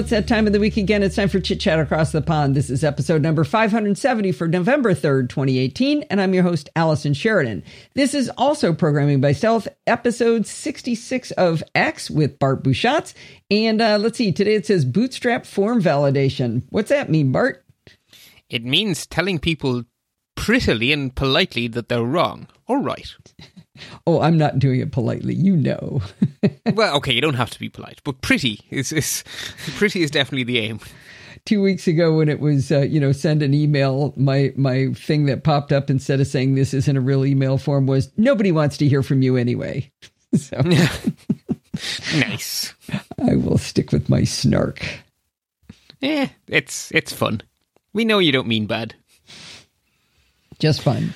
it's that time of the week again. It's time for Chit Chat Across the Pond. This is episode number 570 for November 3rd, 2018, and I'm your host, Allison Sheridan. This is also Programming by Stealth, episode 66 of X with Bart Busschots. And uh, let's see, today it says Bootstrap Form Validation. What's that mean, Bart? It means telling people prettily and politely that they're wrong or right. Oh, I'm not doing it politely. You know. well, okay, you don't have to be polite, but pretty is, is pretty is definitely the aim. Two weeks ago, when it was, uh, you know, send an email, my my thing that popped up instead of saying this isn't a real email form was nobody wants to hear from you anyway. So nice. I will stick with my snark. Yeah, it's it's fun. We know you don't mean bad. Just fine.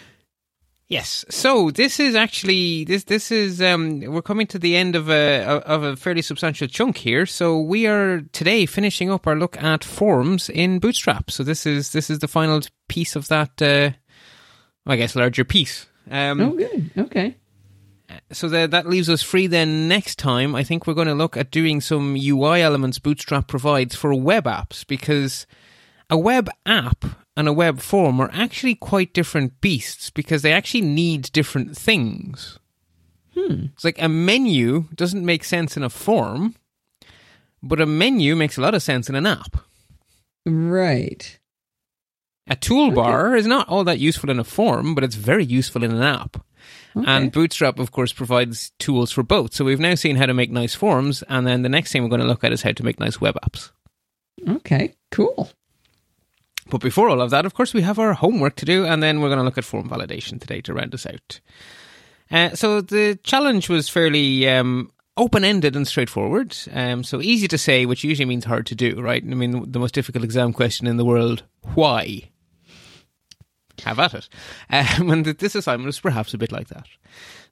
Yes. So this is actually this this is um we're coming to the end of a of a fairly substantial chunk here. So we are today finishing up our look at forms in Bootstrap. So this is this is the final piece of that uh I guess larger piece. Um Oh good. Okay. So that that leaves us free then next time I think we're going to look at doing some UI elements Bootstrap provides for web apps because a web app and a web form are actually quite different beasts because they actually need different things. Hmm. It's like a menu doesn't make sense in a form, but a menu makes a lot of sense in an app. Right. A toolbar okay. is not all that useful in a form, but it's very useful in an app. Okay. And Bootstrap, of course, provides tools for both. So we've now seen how to make nice forms, and then the next thing we're going to look at is how to make nice web apps. Okay, cool. But before all of that, of course, we have our homework to do, and then we're going to look at form validation today to round us out. Uh, so the challenge was fairly um, open ended and straightforward. Um, so easy to say, which usually means hard to do, right? I mean, the most difficult exam question in the world why? Have at it. Um, and this assignment was perhaps a bit like that.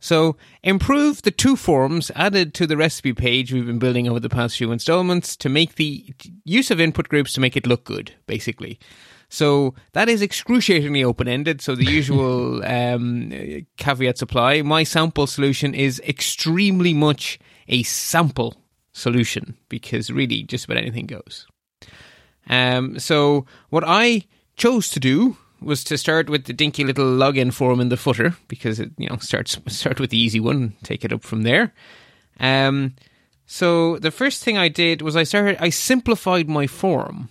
So, improve the two forms added to the recipe page we've been building over the past few installments to make the use of input groups to make it look good, basically. So that is excruciatingly open ended. So the usual um, caveats apply. My sample solution is extremely much a sample solution because really just about anything goes. Um, so what I chose to do was to start with the dinky little login form in the footer because it you know starts start with the easy one, and take it up from there. Um, so the first thing I did was I started I simplified my form.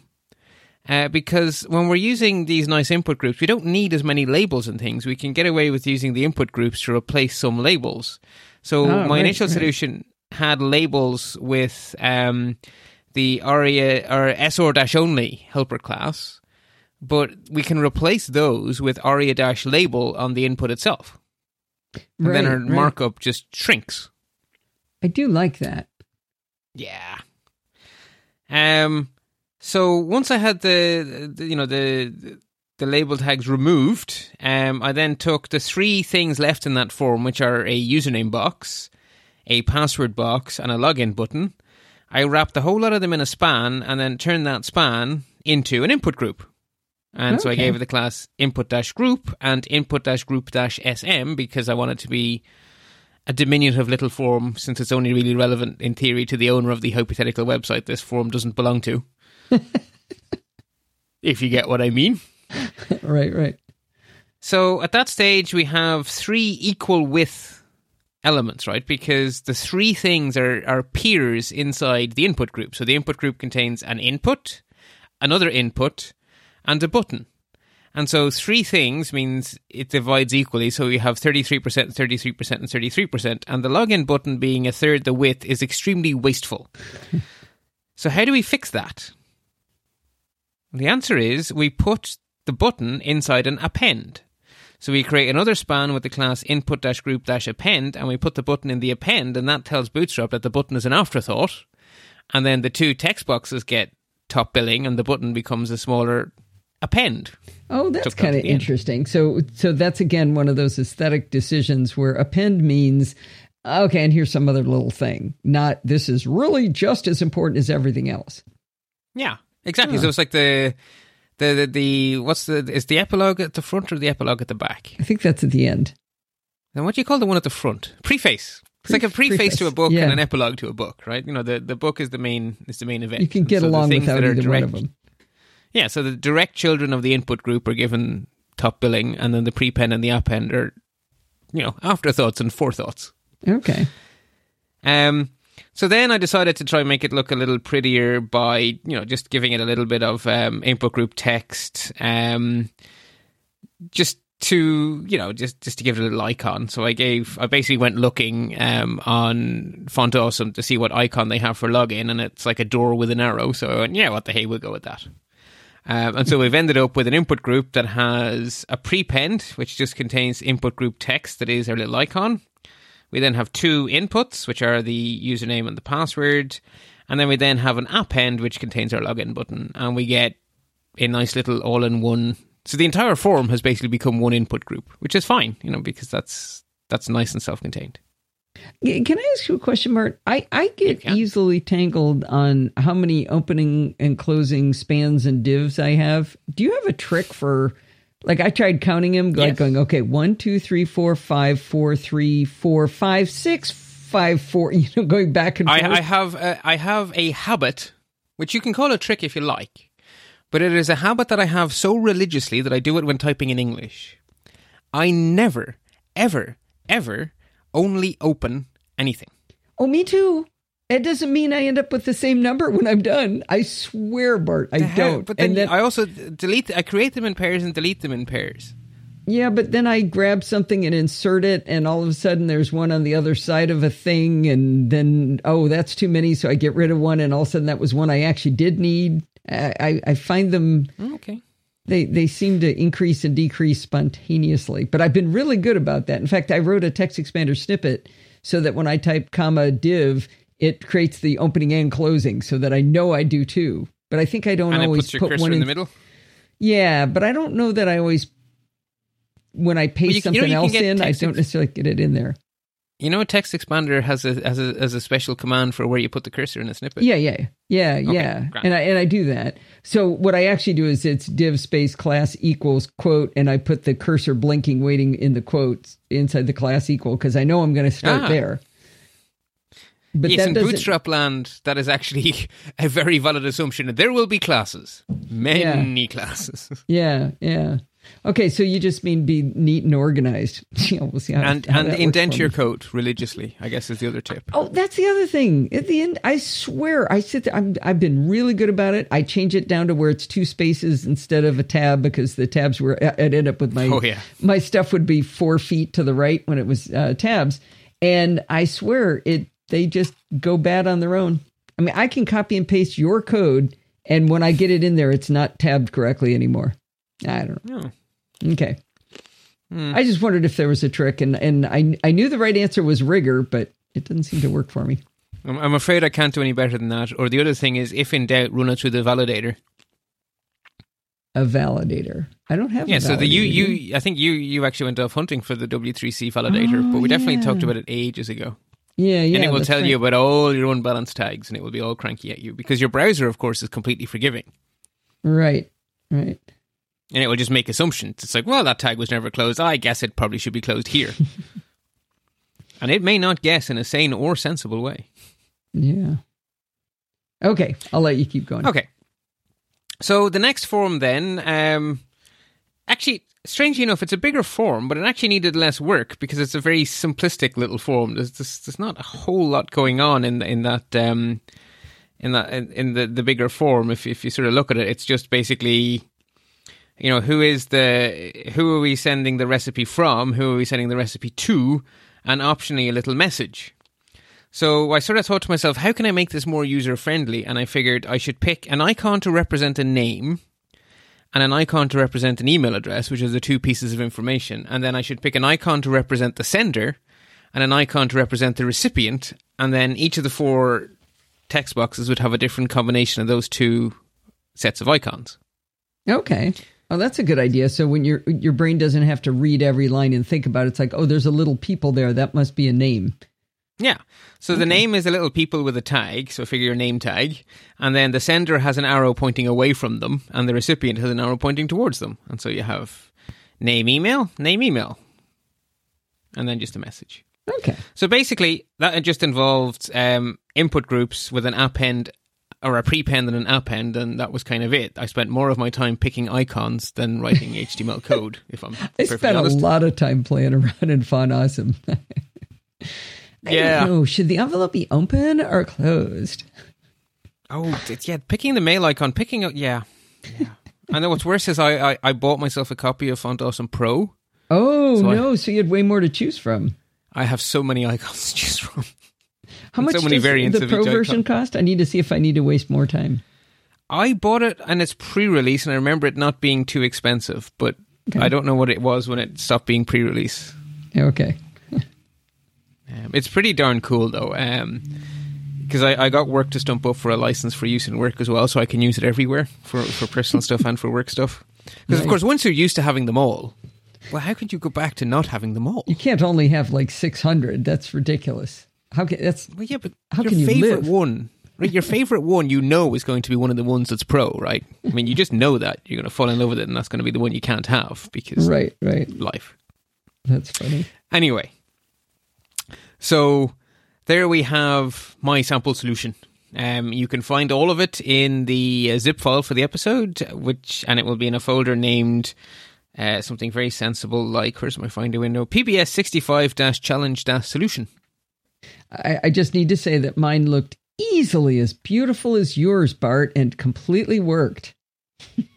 Uh, because when we're using these nice input groups, we don't need as many labels and things. We can get away with using the input groups to replace some labels. So oh, my right, initial right. solution had labels with um, the ARIA or SR only helper class but we can replace those with aria dash label on the input itself. And right, then our right. markup just shrinks. I do like that. Yeah. Um. So once I had the, the you know the the label tags removed, um, I then took the three things left in that form, which are a username box, a password box, and a login button. I wrapped the whole lot of them in a span, and then turned that span into an input group. And okay. so I gave it the class input dash group and input dash group dash sm because I wanted to be a diminutive little form since it's only really relevant in theory to the owner of the hypothetical website this form doesn't belong to. if you get what I mean. right, right. So at that stage, we have three equal width elements, right? Because the three things are, are peers inside the input group. So the input group contains an input, another input, and a button. And so three things means it divides equally. So you have 33%, 33%, and 33%. And the login button being a third the width is extremely wasteful. so how do we fix that? The answer is we put the button inside an append. So we create another span with the class input dash group dash append, and we put the button in the append, and that tells Bootstrap that the button is an afterthought. And then the two text boxes get top billing, and the button becomes a smaller append. Oh, that's kind of interesting. So, so that's again one of those aesthetic decisions where append means okay, and here's some other little thing. Not this is really just as important as everything else. Yeah, exactly. Huh. So it's like the, the the the what's the is the epilogue at the front or the epilogue at the back? I think that's at the end. Then what do you call the one at the front? Preface. It's like a preface, Preface, to a book yeah. and an epilogue to a book, right? You know, the, the book is the main is the main event. You can get so along without either direct, one of them. Yeah, so the direct children of the input group are given top billing, and then the prepend and the append are, you know, afterthoughts and forethoughts. Okay. Um, so then I decided to try and make it look a little prettier by, you know, just giving it a little bit of um, input group text, um, just to, you know, just just to give it a little icon. So I gave, I basically went looking um, on Font Awesome to see what icon they have for login, and it's like a door with an arrow. So I went, yeah, what the hey, we'll go with that. Um, and so we've ended up with an input group that has a prepend, which just contains input group text that is our little icon. We then have two inputs, which are the username and the password. And then we then have an append, which contains our login button. And we get a nice little all in one. So the entire form has basically become one input group, which is fine, you know, because that's that's nice and self contained. Can I ask you a question, Bart? I, I get easily tangled on how many opening and closing spans and divs I have. Do you have a trick for, like, I tried counting them, like Yes. going, okay, one, two, three, four, five, four, three, four, five, six, five, four, you know, going back and forth. I, I have a, I have a habit, which you can call a trick if you like, but it is a habit that I have so religiously that I do it when typing in English. I never, ever, ever only open anything. oh, me too. It doesn't mean I end up with the same number when I'm done. I swear, Bart, I hell? don't. But then, and then I also delete. I create them in pairs and delete them in pairs. Yeah, but then I grab something and insert it, and all of a sudden there's one on the other side of a thing, and then oh, that's too many, so I get rid of one, and all of a sudden that was one I actually did need. I, I, I find them Okay. They they seem to increase and decrease spontaneously, but I've been really good about that. In fact, I wrote a TextExpander snippet so that when I type comma div, it creates the opening and closing, so that I know I do too. But I think I don't And always put one in in the middle. yeah, but I don't know that I always when I paste you can- you know, something you can else in, I don't necessarily get it in there. You know, a TextExpander has a has a has a special command for where you put the cursor in a snippet. Yeah, yeah, yeah, yeah. grand. And I and I do that. So what I actually do is it's div space class equals quote, and I put the cursor blinking, waiting in the quotes inside the class equal because I know I'm going to start Ah. there. But yes, in. Bootstrap land, that is actually a very valid assumption. There will be classes, many classes, Yeah, yeah. Okay, so you just mean be neat and organized. Yeah, we'll see how and how and indent your code religiously. I guess is the other tip. Oh, that's the other thing. At the end, I swear, I sit there. I'm, I've been really good about it. I change it down to where it's two spaces instead of a tab because the tabs were. I'd end up with my Oh, yeah. my stuff would be four feet to the right when it was uh, tabs, and I swear it. They just go bad on their own. I mean, I can copy and paste your code, and when I get it in there, it's not tabbed correctly anymore. I don't know. Oh. Okay. Hmm. I just wondered if there was a trick, and and I I knew the right answer was rigor, but it doesn't seem to work for me. I'm, I'm afraid I can't do any better than that. Or the other thing is, if in doubt, run it through the validator. A validator. I don't have. Yeah, so the you you I think you you actually went off hunting for the W3C validator, Oh, but we oh, definitely yeah. talked about it ages ago. Yeah, yeah. and it will tell right. you about all your unbalanced tags, and it will be all cranky at you because your browser, of course, is completely forgiving, Right. Right. And it will just make assumptions. It's like, well, that tag was never closed. I guess it probably should be closed here, and it may not guess in a sane or sensible way. Yeah. Okay, I'll let you keep going. Okay. So the next form then, um, actually, strangely enough, it's a bigger form, but it actually needed less work because it's a very simplistic little form. There's there's, there's not a whole lot going on in in that um, in that in, in the the bigger form. If if you sort of look at it, it's just basically. You know who is the who are we sending the recipe from? Who are we sending the recipe to? And optionally a little message. So I sort of thought to myself, how can I make this more user friendly? And I figured I should pick an icon to represent a name and an icon to represent an email address, which are the two pieces of information. And then I should pick an icon to represent the sender and an icon to represent the recipient. And then each of the four text boxes would have a different combination of those two sets of icons. Okay. Oh, that's a good idea. So when your your brain doesn't have to read every line and think about it, it's like, oh, there's a little people there. That must be a name. Yeah. So the name is a little people with a tag, so figure your name tag, and then the sender has an arrow pointing away from them, and the recipient has an arrow pointing towards them. And so you have name email, name email. And then just a message. Okay. So basically, that just involved um, input groups with an append or a prepend and an append, and that was kind of it. I spent more of my time picking icons than writing HTML code. If I'm I spent honest. a lot of time playing around in Font Awesome. I Yeah. know. Should the envelope be open or closed? Oh, it's- yeah, picking the mail icon, picking up, yeah, yeah. I know what's worse is I, I, I bought myself a copy of Font Awesome Pro. Oh So I- no! so you had way more to choose from. I have so many icons to choose from. How much so many does variants the of pro version cost? I need to see if I need to waste more time. I bought it and it's pre-release, and I remember it not being too expensive, but Okay. I don't know what it was when it stopped being pre-release. Okay. Um, it's pretty darn cool though, because I, I got work to stump up for a license for use in work as well, so I can use it everywhere for for personal stuff and for work stuff. Because of course, once you're used to having them all, well, how could you go back to not having them all? You can't only have like six hundred. That's ridiculous. How can that's Well, yeah, but How your can you favorite live? one, right? Your favorite one, you know, is going to be one of the ones that's pro, right? I mean, you just know that you're going to fall in love with it, and that's going to be the one you can't have because right? Right. life. That's funny. Anyway, so there we have my sample solution. Um, you can find all of it in the uh, zip file for the episode, which and it will be in a folder named uh, something very sensible like where's my finder window PBS sixty five dash challenge dash solution. I, I just need to say that mine looked easily as beautiful as yours, Bart, and completely worked.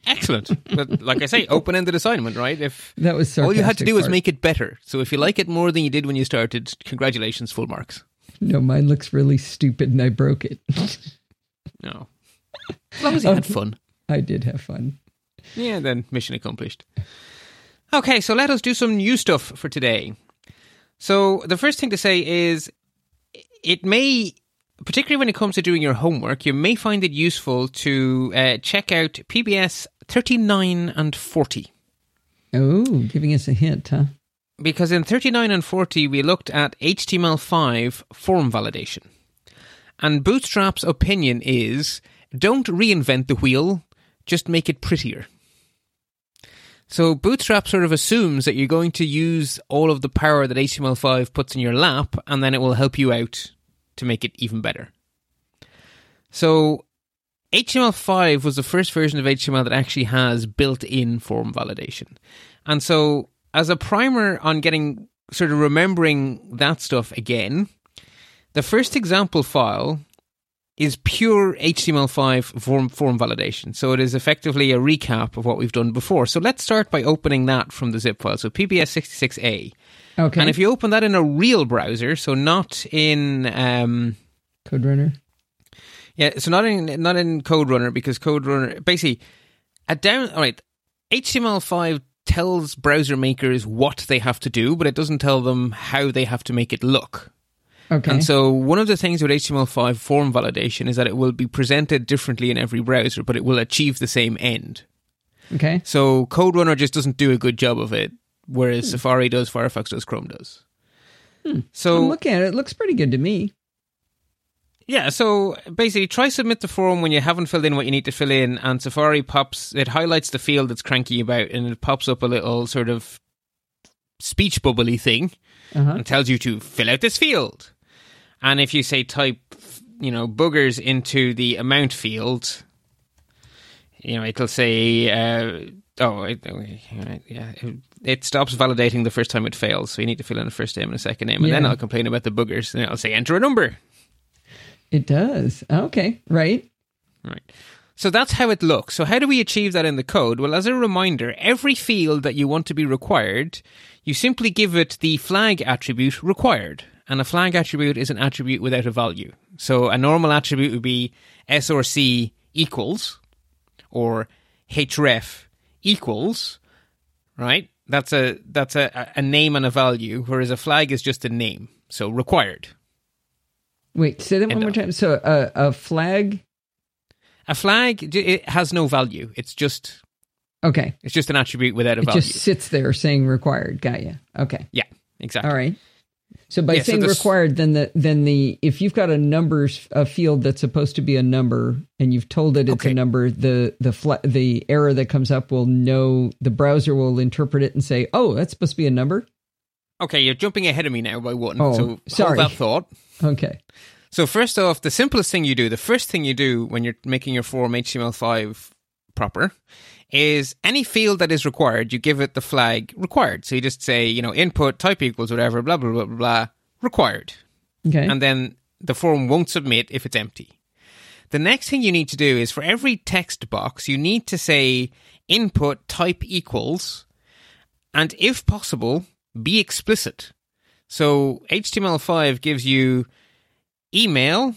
Excellent. but like I say, open ended assignment, right? If That was all you had to do was make it better. So if you like it more than you did when you started, congratulations, full marks. No, mine looks really stupid, and I broke it. No. As long as you had um, fun. I did have fun. Yeah, then mission accomplished. Okay, so let us do some new stuff for today. So the first thing to say is it may, particularly when it comes to doing your homework, you may find it useful to uh, check out PBS 39 and 40. Oh, giving us a hint, huh? Because in 39 and 40, we looked at HTML5 form validation. And Bootstrap's opinion is don't reinvent the wheel, just make it prettier. So Bootstrap sort of assumes that you're going to use all of the power that HTML5 puts in your lap, and then it will help you out to make it even better. So HTML5 was the first version of HTML that actually has built in form validation. And so, as a primer on getting sort of remembering that stuff again, the first example file is pure HTML5 form, form validation. So it is effectively a recap of what we've done before. So let's start by opening that from the zip file. So PBS66A. Okay. And if you open that in a real browser, so not in um, CodeRunner. yeah, so not in not in CodeRunner because CodeRunner basically a down all right. HTML5 tells browser makers what they have to do, but it doesn't tell them how they have to make it look. Okay. And so one of the things with HTML5 form validation is that it will be presented differently in every browser, but it will achieve the same end. okay. So CodeRunner just doesn't do a good job of it, Hmm. whereas Safari does, Firefox does, Chrome does. I'm So looking at it. It looks pretty good to me. Yeah, so basically try submit the form when you haven't filled in what you need to fill in and Safari pops it highlights the field that's cranky about and it pops up a little sort of speech bubbly thing Uh-huh. and tells you to fill out this field. And if you say type you know boogers into the amount field, you know it'll say uh, oh right, yeah it, stops validating the first time it fails, so you need to fill in a first name and a second name, and then I'll complain about the boogers and I'll say enter a number. It does. Okay. Right. Right. So that's how it looks. So how do we achieve that in the code? Well, as a reminder, every field that you want to be required, you simply give it the flag attribute required. And a flag attribute is an attribute without a value. So a normal attribute would be src equals or href equals, right? That's a that's a, a name and a value, whereas a flag is just a name. So required. Wait. Say that one And, more time. So uh, a flag. A flag it has no value. It's just Okay. It's just an attribute without a It value. It just sits there saying required. Got you. Okay. yeah, exactly. All right. So by Yeah, saying this- required, then the then the if you've got a numbers a field that's supposed to be a number and you've told it it's Okay. a number, the the the error that comes up will know the browser will interpret it and say, oh, that's supposed to be a number. Okay, you're jumping ahead of me now by one. Oh, so sorry. hold that thought. Okay. So first off, the simplest thing you do, the first thing you do when you're making your form HTML5 proper is any field that is required, you give it the flag required. So you just say, you know, input type equals whatever, blah, blah, blah, blah, blah required. Okay. And then the form won't submit if it's empty. The next thing you need to do is for every text box, you need to say input type equals, and if possible, be explicit. So HTML5 gives you email,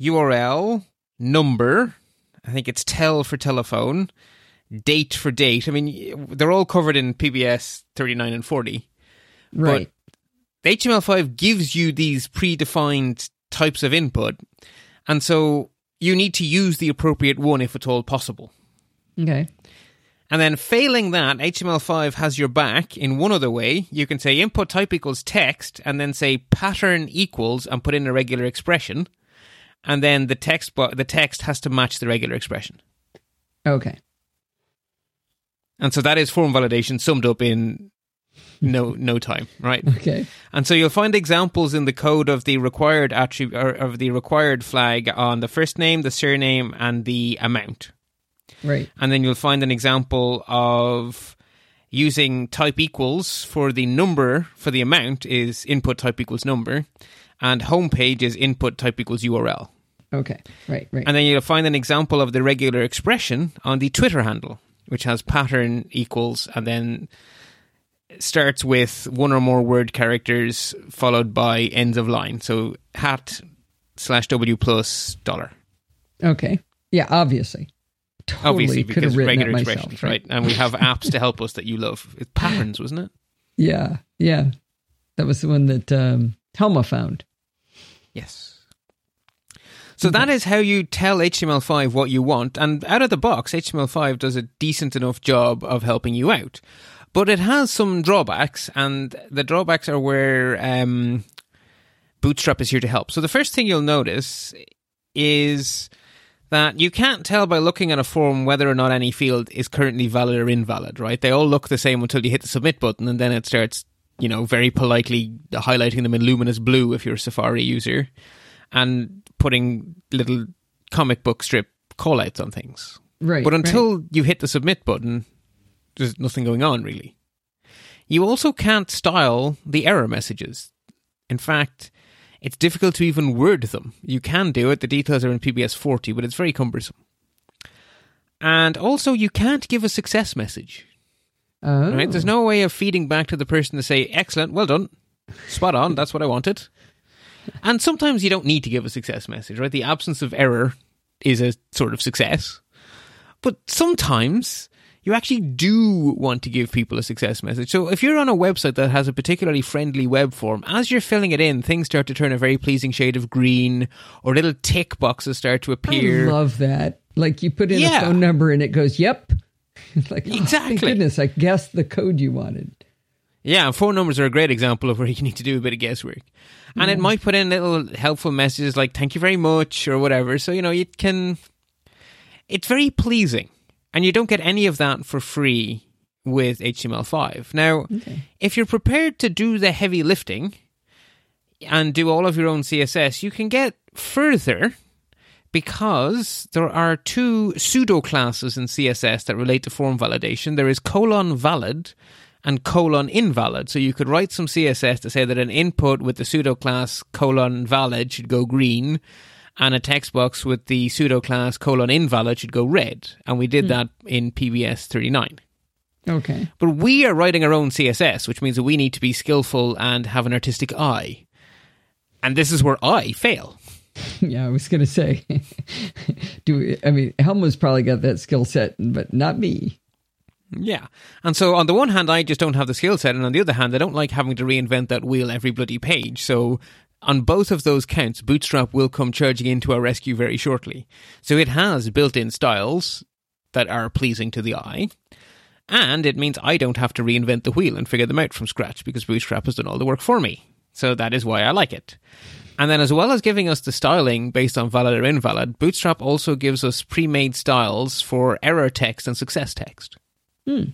URL, number, I think it's tel for telephone, date for date. I mean, they're all covered in PBS 39 and 40. right. The HTML5 gives you these predefined types of input, and so you need to use the appropriate one if at all possible. okay. And then failing that, HTML5 has your back in one other way. You can say input type equals text and then say pattern equals and put in a regular expression. And then the text bo- the text has to match the regular expression. Okay. And so that is form validation summed up in no no time, right? Okay. And so you'll find examples in the code of the required attribute or of the required flag on the first name, the surname, and the amount. Right. And then you'll find an example of using type equals for the number for the amount is input type equals number, and homepage is input type equals URL. Okay. Right. Right. And then you'll find an example of the regular expression on the Twitter handle, which has pattern equals and then starts with one or more word characters followed by ends of line. So hat slash W plus dollar. okay. Yeah. Obviously. Totally Obviously, because regular that myself, expressions, right? And we have apps to help us that you love. It's patterns, wasn't it? Yeah. Yeah. That was the one that um, Helma found. Yes. So that is how you tell HTML5 what you want, and out of the box, HTML5 does a decent enough job of helping you out. But it has some drawbacks, and the drawbacks are where um, Bootstrap is here to help. So the first thing you'll notice is that you can't tell by looking at a form whether or not any field is currently valid or invalid, right? They all look the same until you hit the submit button, and then it starts, you know, very politely highlighting them in luminous blue if you're a Safari user, and putting little comic book strip callouts on things. Right. But right. until you hit the submit button, there's nothing going on really. You also can't style the error messages. In fact, it's difficult to even word them. You can do it, the details are in PBS 40, but it's very cumbersome. And also, you can't give a success message. Oh. Right? There's oh. no way of feeding back to the person to say, excellent, well done, spot on, that's what I wanted. And sometimes you don't need to give a success message, right? The absence of error is a sort of success. But sometimes you actually do want to give people a success message. So if you're on a website that has a particularly friendly web form, as you're filling it in, things start to turn a very pleasing shade of green, or little tick boxes start to appear. I love that. Like you put in Yeah. a phone number and it goes, "Yep." Like oh, thank goodness, I guessed the code you wanted. Yeah, and phone numbers are a great example of where you need to do a bit of guesswork. And it mm. might put in little helpful messages like thank you very much or whatever. So, you know, you can it's very pleasing. And you don't get any of that for free with HTML5. Now, if you're prepared to do the heavy lifting and do all of your own CSS, you can get further because there are two pseudo classes in CSS that relate to form validation. There is colon valid and colon invalid. So you could write some CSS to say that an input with the pseudo class colon valid should go green and a text box with the pseudo class colon invalid should go red. And we did hmm. that in PBS 39. Okay. But we are writing our own CSS, which means that we need to be skillful and have an artistic eye. And this is where I fail. Yeah, I was going to say, do I mean Helma's probably got that skill set, but not me. Yeah. And so on the one hand, I just don't have the skill set. And on the other hand, I don't like having to reinvent that wheel every bloody page. So on both of those counts, Bootstrap will come charging into our rescue very shortly. So it has built in styles that are pleasing to the eye. And it means I don't have to reinvent the wheel and figure them out from scratch because Bootstrap has done all the work for me. So that is why I like it. And then, as well as giving us the styling based on valid or invalid, Bootstrap also gives us pre made styles for error text and success text, Hmm.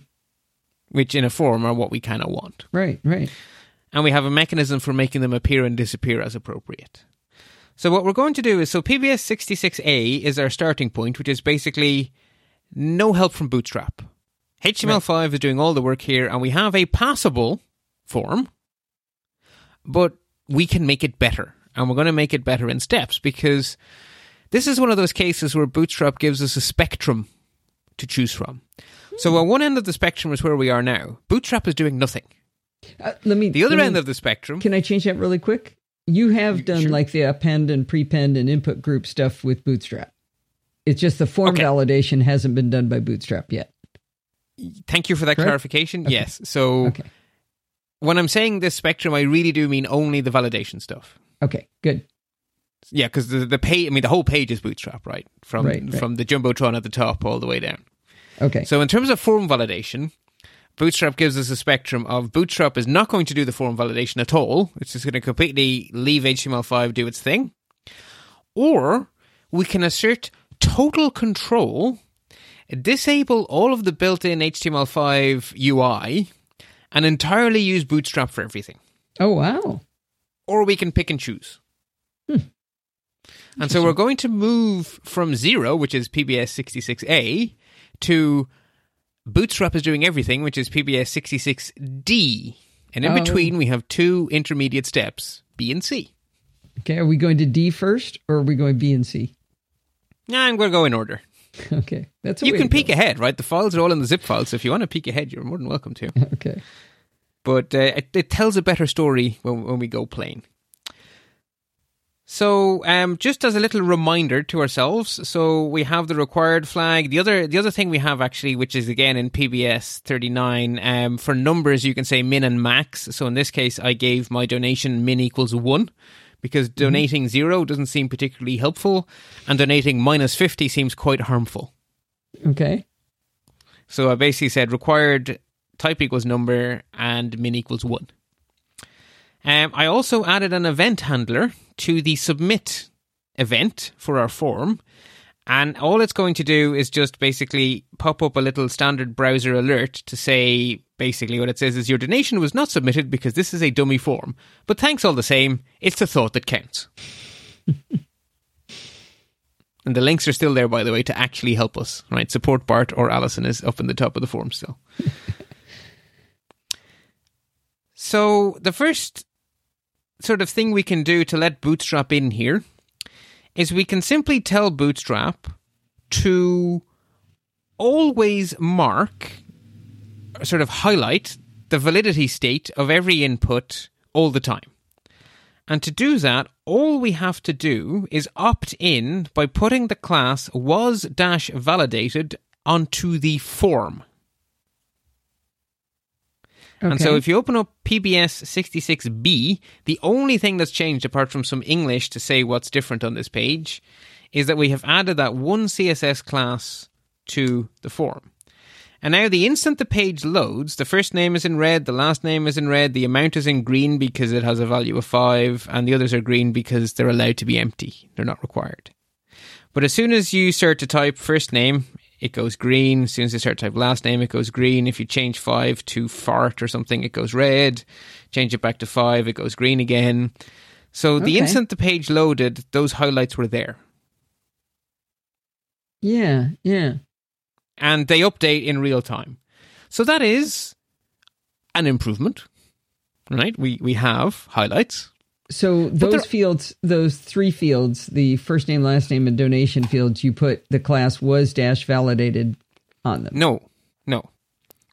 which in a form are what we kind of want. Right, right. and we have a mechanism for making them appear and disappear as appropriate. So what we're going to do is so PBS 66A is our starting point, which is basically no help from Bootstrap. HTML5 right. is doing all the work here, and we have a passable form, but we can make it better. And we're going to make it better in steps because this is one of those cases where Bootstrap gives us a spectrum to choose from. So, on one end of the spectrum is where we are now. Bootstrap is doing nothing. Uh, let me. The other end me, of the spectrum. Can I change that really quick? You have done sure. like the append and prepend and input group stuff with Bootstrap. It's just the form okay. validation hasn't been done by Bootstrap yet. Thank you for that Correct? clarification. Okay. Yes. So okay. when I'm saying this spectrum, I really do mean only the validation stuff. Okay, good. Yeah, because the the page, I mean, the whole page is Bootstrap, right? From right, right. from the jumbotron at the top all the way down. Okay. So in terms of form validation, Bootstrap gives us a spectrum of Bootstrap is not going to do the form validation at all. It's just going to completely leave HTML5 do its thing. Or we can assert total control, disable all of the built-in HTML5 UI, and entirely use Bootstrap for everything. Oh wow! Or we can pick and choose. Hmm. And so we're going to move from zero, which is PBS 66A, to Bootstrap is doing everything, which is PBS 66D. And in oh. between, we have two intermediate steps, B and C. Okay, are we going to D first, or are we going B and C? Nah, I'm going to go in order. Okay, that's you can peek ahead, right? The files are all in the zip files, so if you want to peek ahead, you're more than welcome to. okay, but uh, it, it, tells a better story when, when we go plain. So, um, just as a little reminder to ourselves, so we have the required flag. The other, the other thing we have actually, which is again in PBS 39, um, for numbers, you can say min and max. So in this case, I gave my donation min equals one because mm-hmm. donating mm-hmm. zero doesn't seem particularly helpful and donating minus 50 seems quite harmful. Okay. So I basically said required type equals number and min equals one. Um, I also added an event handler to the submit event for our form. And all it's going to do is just basically pop up a little standard browser alert to say basically what it says is your donation was not submitted because this is a dummy form. But thanks all the same, it's the thought that counts. and the links are still there, by the way, to actually help us, right? Support Bart or Allison is up in the top of the form still. so the first sort of thing we can do to let Bootstrap in here is we can simply tell Bootstrap to always mark, sort of highlight the validity state of every input all the time. And to do that, all we have to do is opt in by putting the class was validated onto the form. Okay. And so if you open up PBS 66B, the only thing that's changed apart from some English to say what's different on this page is that we have added that one CSS class to the form. And now the instant the page loads, the first name is in red, the last name is in red, the amount is in green because it has a value of 5, and the others are green because they're allowed to be empty. They're not required. But as soon as you start to type first name, it goes green. As soon as you start to type last name, it goes green. If you change five to fart or something, it goes red. Change it back to five, it goes green again. So the instant the page loaded, those highlights were there. Yeah, yeah. And they update in real time. So that is an improvement. Right? We we have highlights. So those fields, those three fields, the first name, last name, and donation fields, you put the class was dash validated on them. No, no.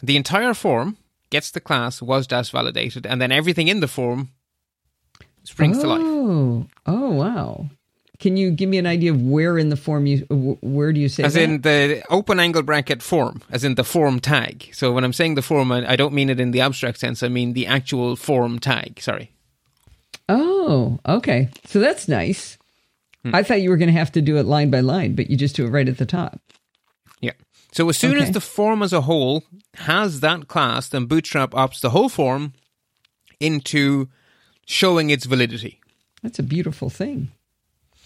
The entire form gets the class was dash validated, and then everything in the form springs oh, to life. Oh, oh, wow. Can you give me an idea of where in the form you where do you say as that? in the open angle bracket form, as in the form tag. So when I'm saying the form, I, I don't mean it in the abstract sense. I mean the actual form tag. Sorry. Oh, okay. So that's nice. Hmm. I thought you were going to have to do it line by line, but you just do it right at the top. Yeah. So as soon okay. as the form as a whole has that class, then Bootstrap opts the whole form into showing its validity. That's a beautiful thing.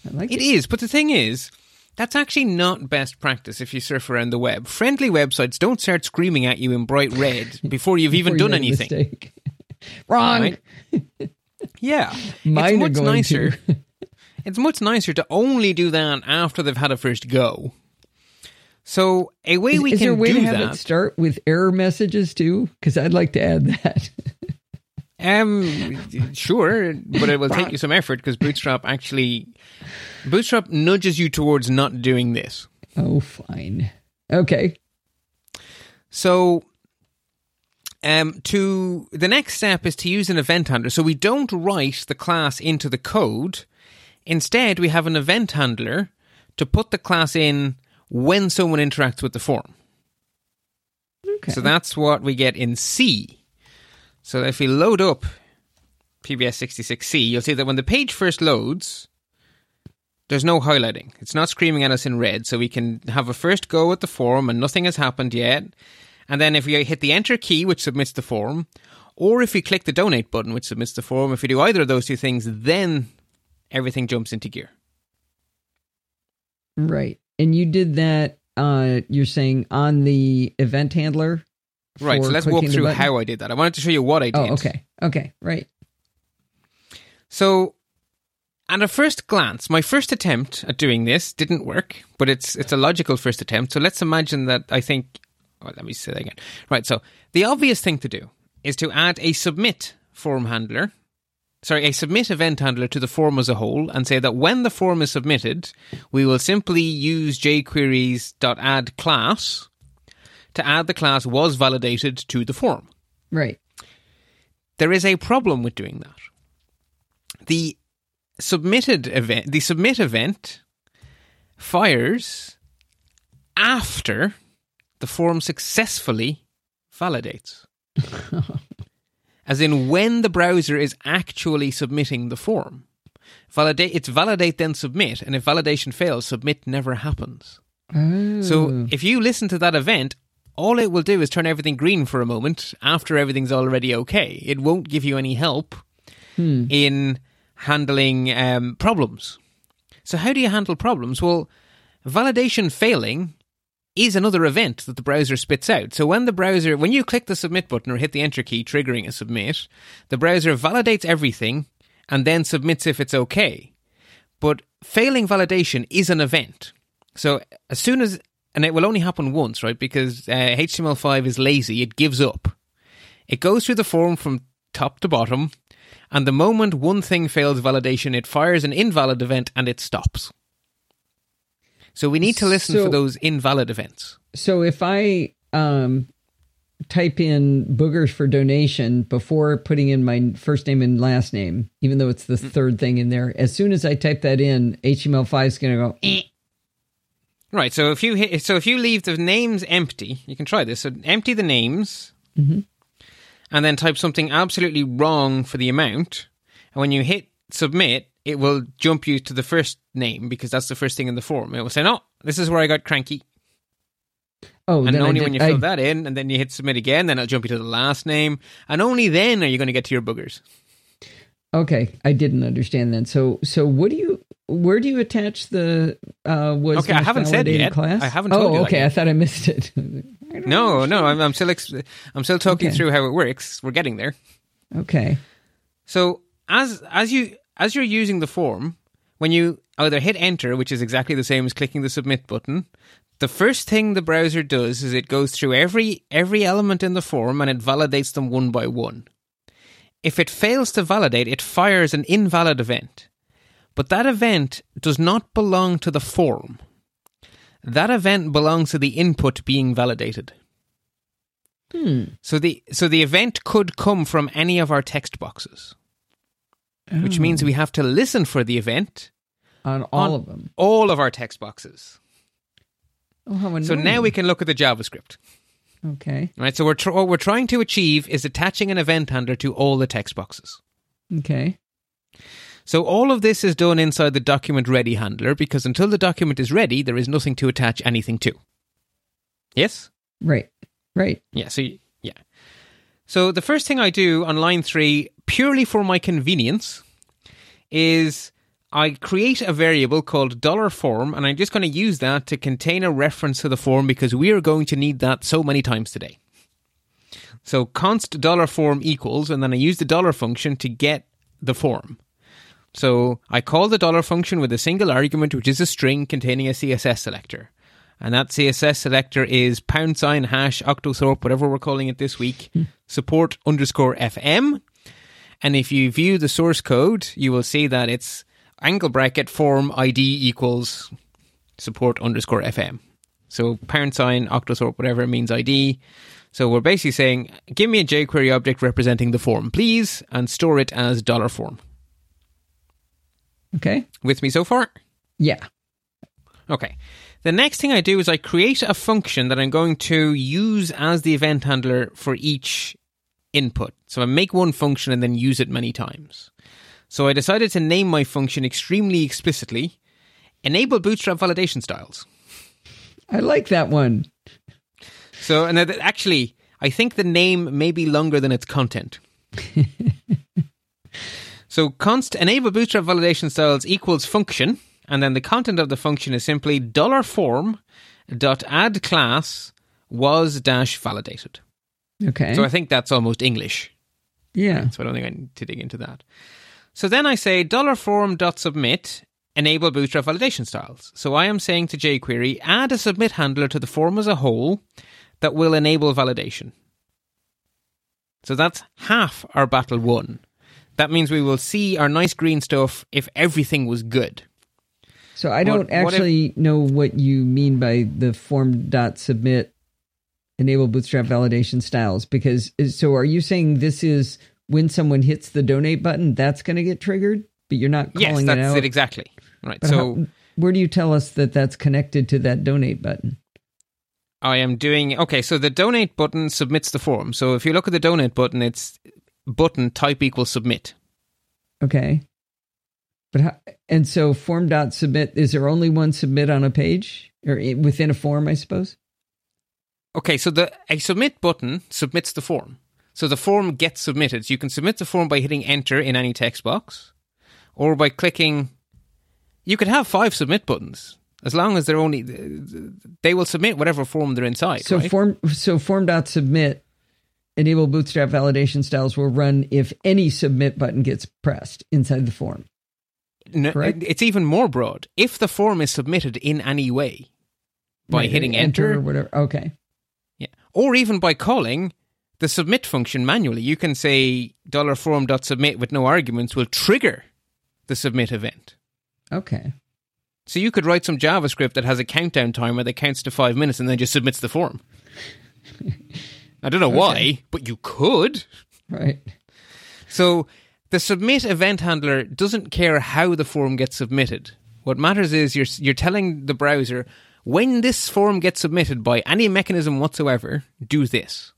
I like it. It is, but the thing is, that's actually not best practice if you surf around the web. Friendly websites don't start screaming at you in bright red before you've before even done anything. Wrong. Right. Yeah, Mine it's are much going nicer. to. it's much nicer to only do that after they've had a first go. So a way Is, we is can there a way to have that. it start with error messages too? Because I'd like to add that. Um, sure, but it will take you some effort because Bootstrap actually Bootstrap nudges you towards not doing this. oh, fine. Okay. So, um, to the next step is to use an event handler. So we don't write the class into the code. Instead, we have an event handler to put the class in when someone interacts with the form. Okay. So that's what we get in C. So if we load up PBS66C, you'll see that when the page first loads, there's no highlighting. It's not screaming at us in red, so we can have a first go at the form and nothing has happened yet. And then if we hit the enter key, which submits the form, or if we click the donate button, which submits the form, if we do either of those two things, then everything jumps into gear. right. And you did that. Uh, you're saying on the event handler. Right, so let's walk through how I did that. I wanted to show you what I did. Oh, okay. Okay. Right. So, at a first glance, my first attempt at doing this didn't work, but it's it's a logical first attempt. So let's imagine that I think. Oh, let me say that again. Right. So the obvious thing to do is to add a submit form handler. Sorry, a submit event handler to the form as a whole, and say that when the form is submitted, we will simply use jQuery's.add class to add the class was validated to the form. Right. There is a problem with doing that. The submitted event, the submit event fires after the form successfully validates. As in when the browser is actually submitting the form. Validate it's validate then submit, and if validation fails, submit never happens. Oh. So if you listen to that event, all it will do is turn everything green for a moment after everything's already okay. It won't give you any help in handling um, problems. So how do you handle problems? Well, validation failing is another event that the browser spits out. So when the browser, when you click the submit button or hit the enter key, triggering a submit, the browser validates everything and then submits if it's okay. But failing validation is an event. So as soon as, and it will only happen once, right? Because uh, HTML5 is lazy, it gives up. It goes through the form from top to bottom, and the moment one thing fails validation, it fires an invalid event and it stops. So we need to listen So- for those invalid events. So if I um, type in boogers for donation before putting in my first name and last name, even though it's the Mm. third thing in there, as soon as I type that in, HTML5 is going to go. "Eh." Right. So if you hit, so if you leave the names empty, you can try this. So empty the names, and then type something absolutely wrong for the amount. And when you hit submit, it will jump you to the first name because that's the first thing in the form. It will say, "No, this is where I got cranky." Oh, And only did- when you I- fill that in, and then you hit submit again, then it'll jump you to the last name, and only then are you going to get to your boogers. Okay, I didn't understand that. So, so what do you? Where do you attach the? Uh, was Okay, I haven't said validated yet. Class? I haven't Oh, told you that okay. I thought I missed it. No, no, I'm, I'm still ex- I'm still talking Okay. through how it works. We're getting there. okay. So as as you as you're using the form, when you either hit enter, which is exactly the same as clicking the submit button, the first thing the browser does is it goes through every every element in the form and it validates them one by one. If it fails to validate, it fires an invalid event. But that event does not belong to the form. That event belongs to the input being validated. Hmm. So the so the event could come from any of our text boxes, which means we have to listen for the event on all on of them. all of our text boxes. Oh, how. So now we can look at the JavaScript. Okay. Right. So we're tr- what we're trying to achieve is attaching an event handler to all the text boxes. Okay. So all of this is done inside the document ready handler because until the document is ready, there is nothing to attach anything to. Yes. Right. Right. Yeah. So y- yeah. So the first thing I do on line three, purely for my convenience, is I create a variable called dollar $form, and I'm just going to use that to contain a reference to the form because we are going to need that so many times today. So const dollar form equals, and then I use the dollar function to get the form. So I call the dollar function with a single argument, which is a string containing a CSS selector. And that CSS selector is pound sign hash octothorpe, whatever we're calling it this week, hmm. support underscore FM. And if you view the source code, you will see that it's angle bracket form ID equals support underscore FM. So pound sign octothorpe, whatever it means ID. So we're basically saying, give me a jQuery object representing the form, please, and store it as dollar form. Okay. With me so far? Yeah. Okay. The next thing I do is I create a function that I'm going to use as the event handler for each input. So I make one function and then use it many times. So I decided to name my function extremely explicitly enable bootstrap validation styles. I like that one. So, and actually, I think the name may be longer than its content. so, const enable bootstrap validation styles equals function, and then the content of the function is simply dollar form dot add class was dash validated. Okay. So I think that's almost English. Yeah. So I don't think I need to dig into that. So then I say dollar form dot submit enable bootstrap validation styles. So I am saying to jQuery add a submit handler to the form as a whole that will enable validation. So that's half our battle won. That means we will see our nice green stuff if everything was good. So I don't What- what actually know what you mean by the form dot submit enable bootstrap validation styles because so are you saying this is when someone hits the donate button that's going to get triggered but you're not Yes, calling that's it out it exactly. Right. But so how- where do you tell us that that's connected to that donate button I am doing okay. So the donate button submits the form. So if you look at the donate button, it's button type equals submit. okay but how, and so form dot submit is there only one submit on a page or within a form i suppose Okay, so the a submit button submits the form. So the form gets submitted. So you can submit the form by hitting enter in any text box, or by clicking. You could have five submit buttons as long as they're only. They will submit whatever form they're inside. So right? form so form dot submit enable bootstrap validation styles will run if any submit button gets pressed inside the form. No, uh, correct? it's even more broad. If the form is submitted in any way by Right, hitting enter, or whatever. Okay. Yeah. Or even by calling the submit function manually. You can say dollar form dot submit with no arguments will trigger the submit event. Okay. So you could write some JavaScript that has a countdown timer that counts to five minutes and then just submits the form. I don't know why, but you could. Right. So the submit event handler doesn't care how the form gets submitted. What matters is you're you're telling the browser when this form gets submitted by any mechanism whatsoever, do this.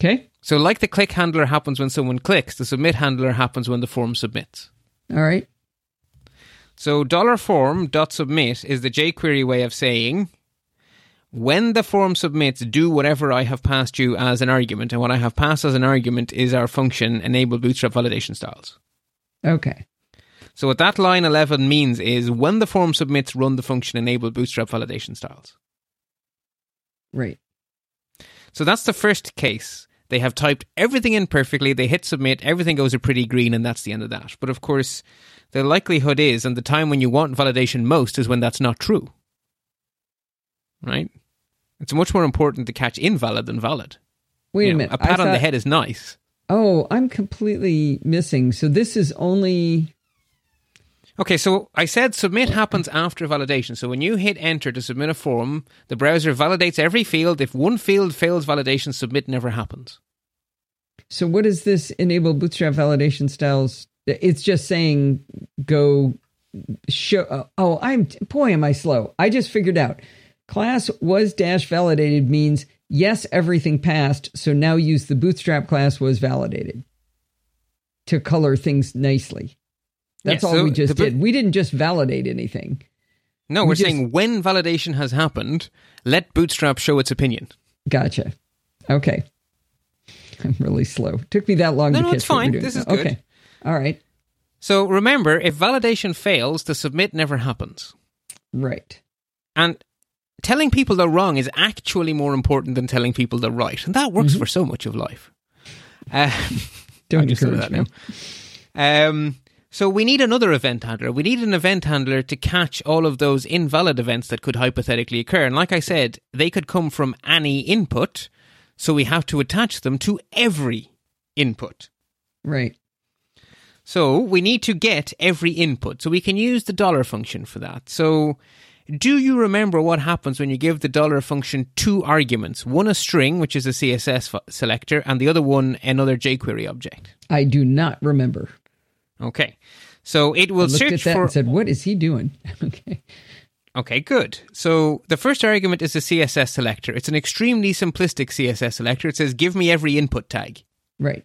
Okay. So, like the click handler happens when someone clicks, the submit handler happens when the form submits. All right. So, dollar form dot submit is the jQuery way of saying when the form submits, do whatever I have passed you as an argument, and what I have passed as an argument is our function enable bootstrap validation styles. Okay. So, what that line eleven means is when the form submits, run the function enable bootstrap validation styles. Right. So that's the first case. They have typed everything in perfectly, they hit submit, everything goes a pretty green, and that's the end of that. But of course, the likelihood is, and the time when you want validation most is when that's not true. Right? It's much more important to catch invalid than valid. Wait You a know, minute. A pat I on the head is nice. Oh, I'm completely missing. So this is only Okay, so I said submit happens after validation. So when you hit enter to submit a form, the browser validates every field. If one field fails validation, submit never happens. So what is this enable bootstrap validation styles? It's just saying go show. Oh, I'm boy, am I slow? I just figured out. Class was dash validated means yes, everything passed. So now use the bootstrap class was validated to color things nicely. That's Yeah, all so we just did. We didn't just validate anything. No, We we're just- saying when validation has happened, let Bootstrap show its opinion. Gotcha. Okay. I'm really slow. It Took me that long No, to no, catch it's fine. This is good. Okay. All right. So remember, if validation fails, the submit never happens. Right. And telling people they're wrong is actually more important than telling people they're right, and that works Mm-hmm. for so much of life. Uh, Don't I just thought of encourage that now. Um, so we need another event handler. We need an event handler to catch all of those invalid events that could hypothetically occur. And like I said, they could come from any input, so we have to attach them to every input. Right. So we need to get every input. So we can use the dollar function for that. So do you remember what happens when you give the dollar function two arguments? One a string, which is a CSS selector, and the other one another jQuery object. I do not remember. Okay. So it will I looked search at that for and said, "What is he doing?" okay. Okay, good. So the first argument is a CSS selector. It's an extremely simplistic CSS selector. It says give me every input tag. Right.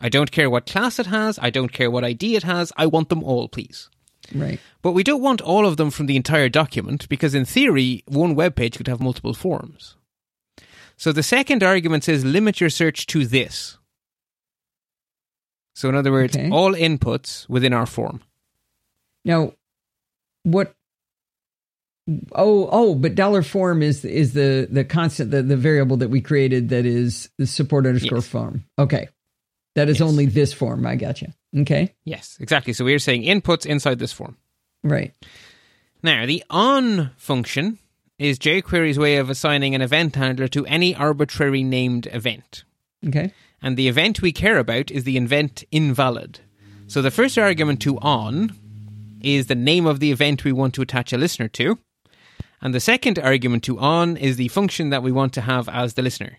I don't care what class it has, I don't care what ID it has, I want them all, please. Right. But we don't want all of them from the entire document because, in theory, one web page could have multiple forms. So the second argument says limit your search to this. So, in other words, Okay. all inputs within our form. Now, what? Oh, oh, but dollar form is is the the constant the the variable that we created that is the support underscore Yes. form. Okay, that is Yes. only this form. I gotcha. Okay, Yes, exactly. So we're saying inputs inside this form. right. Now, the on function is jQuery's way of assigning an event handler to any arbitrary named event. Okay, And the event we care about is the event invalid. So the first argument to on is the name of the event we want to attach a listener to. And the second argument to on is the function that we want to have as the listener.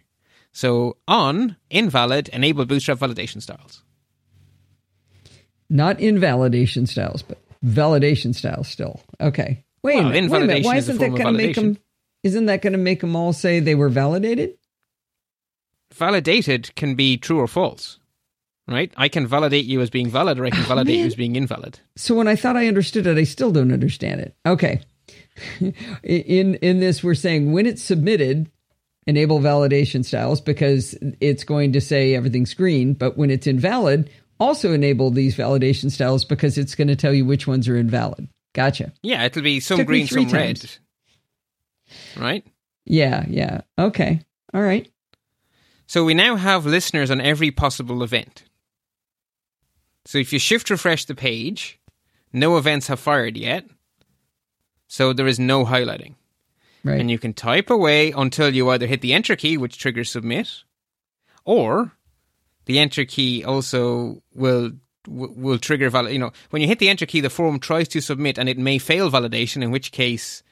So on, invalid, enable bootstrap validation styles. not invalidation styles, but validation styles still. Okay. Wait Well, a minute. Wait a minute. Why is a isn't that going to make them? Isn't that going to make them all say they were validated? Validated can be true or false. Right? I can validate you as being valid or I can oh, validate you as being invalid. So when I thought I understood it, I still don't understand it. Okay. in in this we're saying when it's submitted enable validation styles because it's going to say everything's green, but when it's invalid, also enable these validation styles because it's going to tell you which ones are invalid. Gotcha. Yeah, it'll be some Took green, some red. Right? Yeah, yeah. Okay. All right. So we now have listeners on every possible event. So if you shift refresh the page, no events have fired yet. So there is no highlighting. Right. And you can type away until you either hit the enter key, which triggers submit, or the enter key also will will will trigger valid. You know, when you hit the enter key, the form tries to submit, and it may fail validation, in which case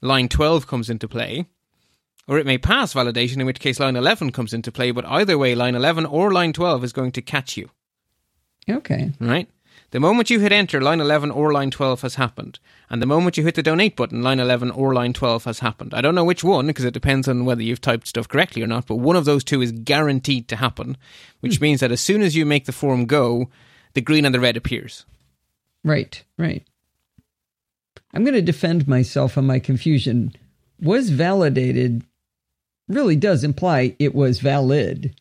line twelve comes into play, or it may pass validation, in which case line eleven comes into play. But either way, line eleven or line twelve is going to catch you. okay. Right. The moment you hit enter, line 11 or line 12 has happened. And the moment you hit the donate button, line 11 or line 12 has happened. I don't know which one because it depends on whether you've typed stuff correctly or not, but one of those two is guaranteed to happen, which hmm. means that as soon as you make the form go, the green and the red appears. Right. Right. I'm going to defend myself on my confusion. Was validated really does imply it was valid.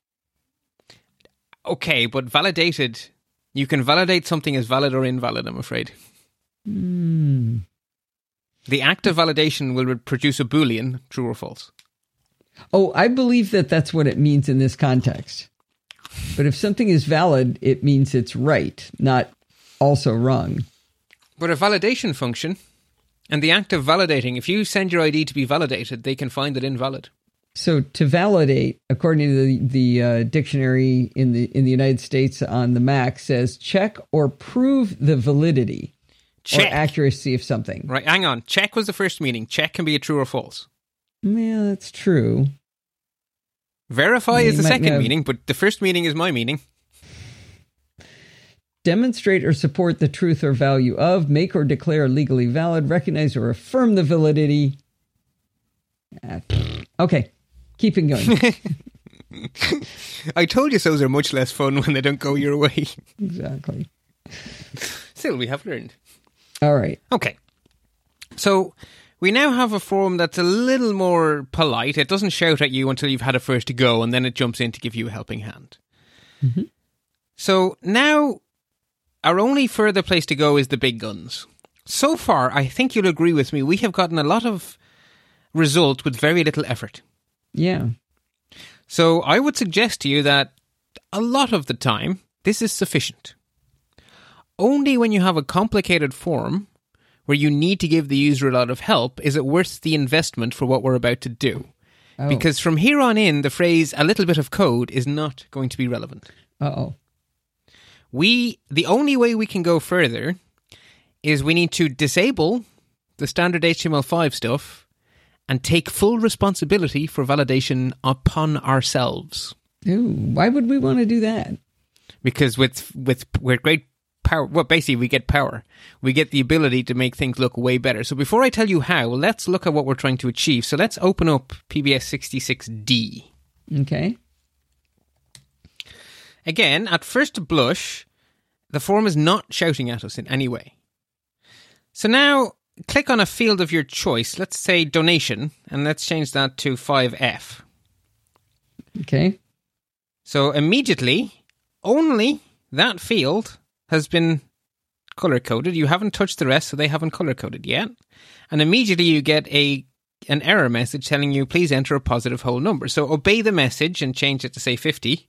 Okay, but validated, you can validate something as valid or invalid, I'm afraid. Hmm. The act of validation will produce a boolean, true or false. Oh, I believe that that's what it means in this context. But if something is valid, it means it's right, not also wrong. But a validation function and the act of validating, if you send your ID to be validated, they can find it invalid. So to validate, according to the, the uh, dictionary in the in the United States on the Mac, says check or prove the validity Check. or accuracy of something. Right, hang on. Check was the first meaning. Check can be a true or false. Yeah, that's true. Verify Yeah, is the second have- meaning, but the first meaning is my meaning. Demonstrate or support the truth or value of, make or declare legally valid, recognize or affirm the validity. Ah, Okay, keeping going. I told you those are much less fun when they don't go your way. exactly. Still, we have learned. All right. Okay. So we now have a form that's a little more polite. It doesn't shout at you until you've had a first go, and then it jumps in to give you a helping hand. Mm-hmm. So now our only further place to go is the big guns. So far, I think you'll agree with me, we have gotten a lot of result with very little effort. Yeah. So I would suggest to you that a lot of the time, this is sufficient. Only when you have a complicated form where you need to give the user a lot of help is it worth the investment for what we're about to do. Oh. Because from here on in, the phrase a little bit of code is not going to be relevant. Uh oh. We the only way we can go further is we need to disable the standard HTML5 stuff and take full responsibility for validation upon ourselves. Ooh, why would we want to do that? Because with with with great power, well, basically we get power. We get the ability to make things look way better. So before I tell you how, let's look at what we're trying to achieve. So let's open up PBS 66D. Okay. Again, at first blush, the form is not shouting at us in any way. So now click on a field of your choice. Let's say donation, and let's change that to 5F. Okay. So immediately, only that field has been color coded. You haven't touched the rest, so they haven't color coded yet. And immediately you get a an error message telling you please enter a positive whole number. So obey the message and change it to say 50.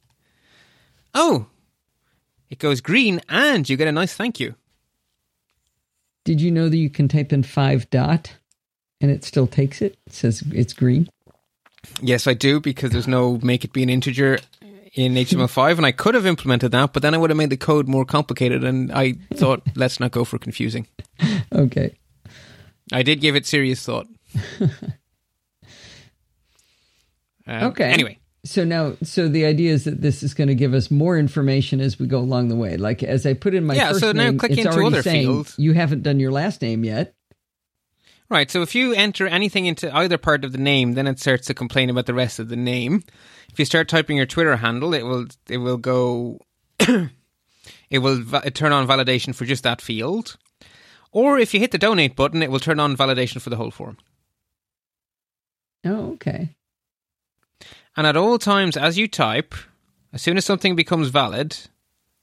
Oh, it goes green and you get a nice thank you. Did you know that you can type in five dot and it still takes it? It says it's green. Yes, I do because there's no make it be an integer in HTML5 and I could have implemented that, but then I would have made the code more complicated and I thought let's not go for confusing. Okay. I did give it serious thought. Um, Okay. Anyway, So now, so the idea is that this is going to give us more information as we go along the way. Like as I put in my Yeah, first so now name, click it's into already other saying fields. you haven't done your last name yet. right. So if you enter anything into either part of the name, then it starts to complain about the rest of the name. If you start typing your Twitter handle, it will it will go. it will va- turn on validation for just that field. Or if you hit the donate button, it will turn on validation for the whole form. Oh, okay. And at all times, as you type, as soon as something becomes valid,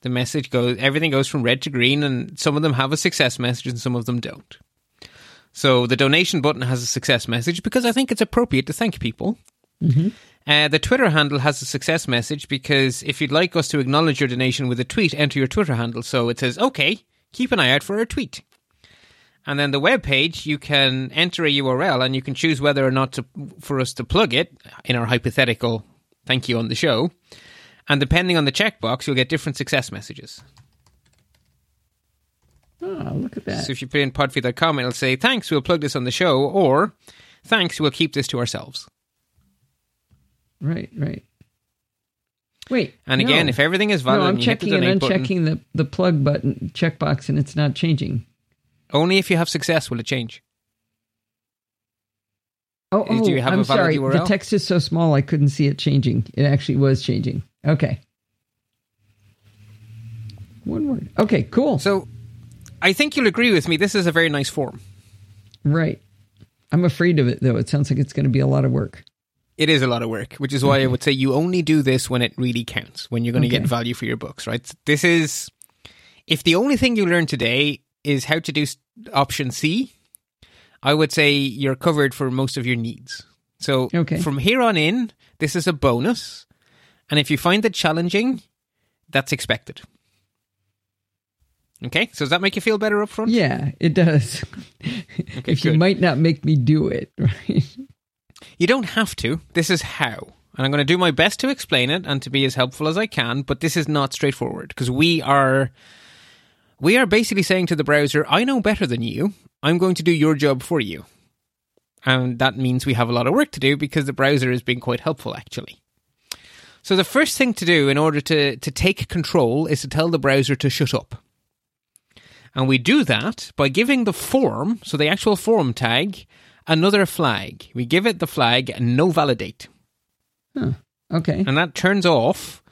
the message goes, everything goes from red to green, and some of them have a success message and some of them don't. So the donation button has a success message because I think it's appropriate to thank people. Uh, the Twitter handle has a success message because if you'd like us to acknowledge your donation with a tweet, enter your Twitter handle. So it says, okay, keep an eye out for our tweet. And then the web page, you can enter a URL and you can choose whether or not to, for us to plug it in our hypothetical thank you on the show. And depending on the checkbox, you'll get different success messages. Oh, look at that. So if you put in podfeet.com, it'll say, thanks, we'll plug this on the show, or thanks, we'll keep this to ourselves. Right, right. Wait. And again, no. if everything is valid, no, I'm and you hit the checking and button, unchecking the, the plug button checkbox and it's not changing. Only if you have success will it change. Oh, Uh, do oh you have I'm a valid sorry. The text is so small I couldn't see it changing. It actually was changing. Okay. One word. Okay, cool. So I think you'll agree with me. This is a very nice form. right. I'm afraid of it though. It sounds like it's going to be a lot of work. It is a lot of work, which is why I would say you only do this when it really counts, when you're going to Okay. get value for your books, right? This is, if the only thing you learn today is how to do option C, I would say you're covered for most of your needs. So Okay. from here on in, this is a bonus. And if you find it challenging, that's expected. Okay, so does that make you feel better up front? Yeah, it does. Okay, if you might not make me do it, right? You don't have to. This is how. And I'm going to do my best to explain it and to be as helpful as I can, but this is not straightforward because we are we are basically saying to the browser, I know better than you. I'm going to do your job for you. And that means we have a lot of work to do because the browser is being quite helpful actually. So the first thing to do in order to to take control is to tell the browser to shut up. And we do that by giving the form, so the actual form tag, another flag. We give it the flag no validate. Okay. And that turns off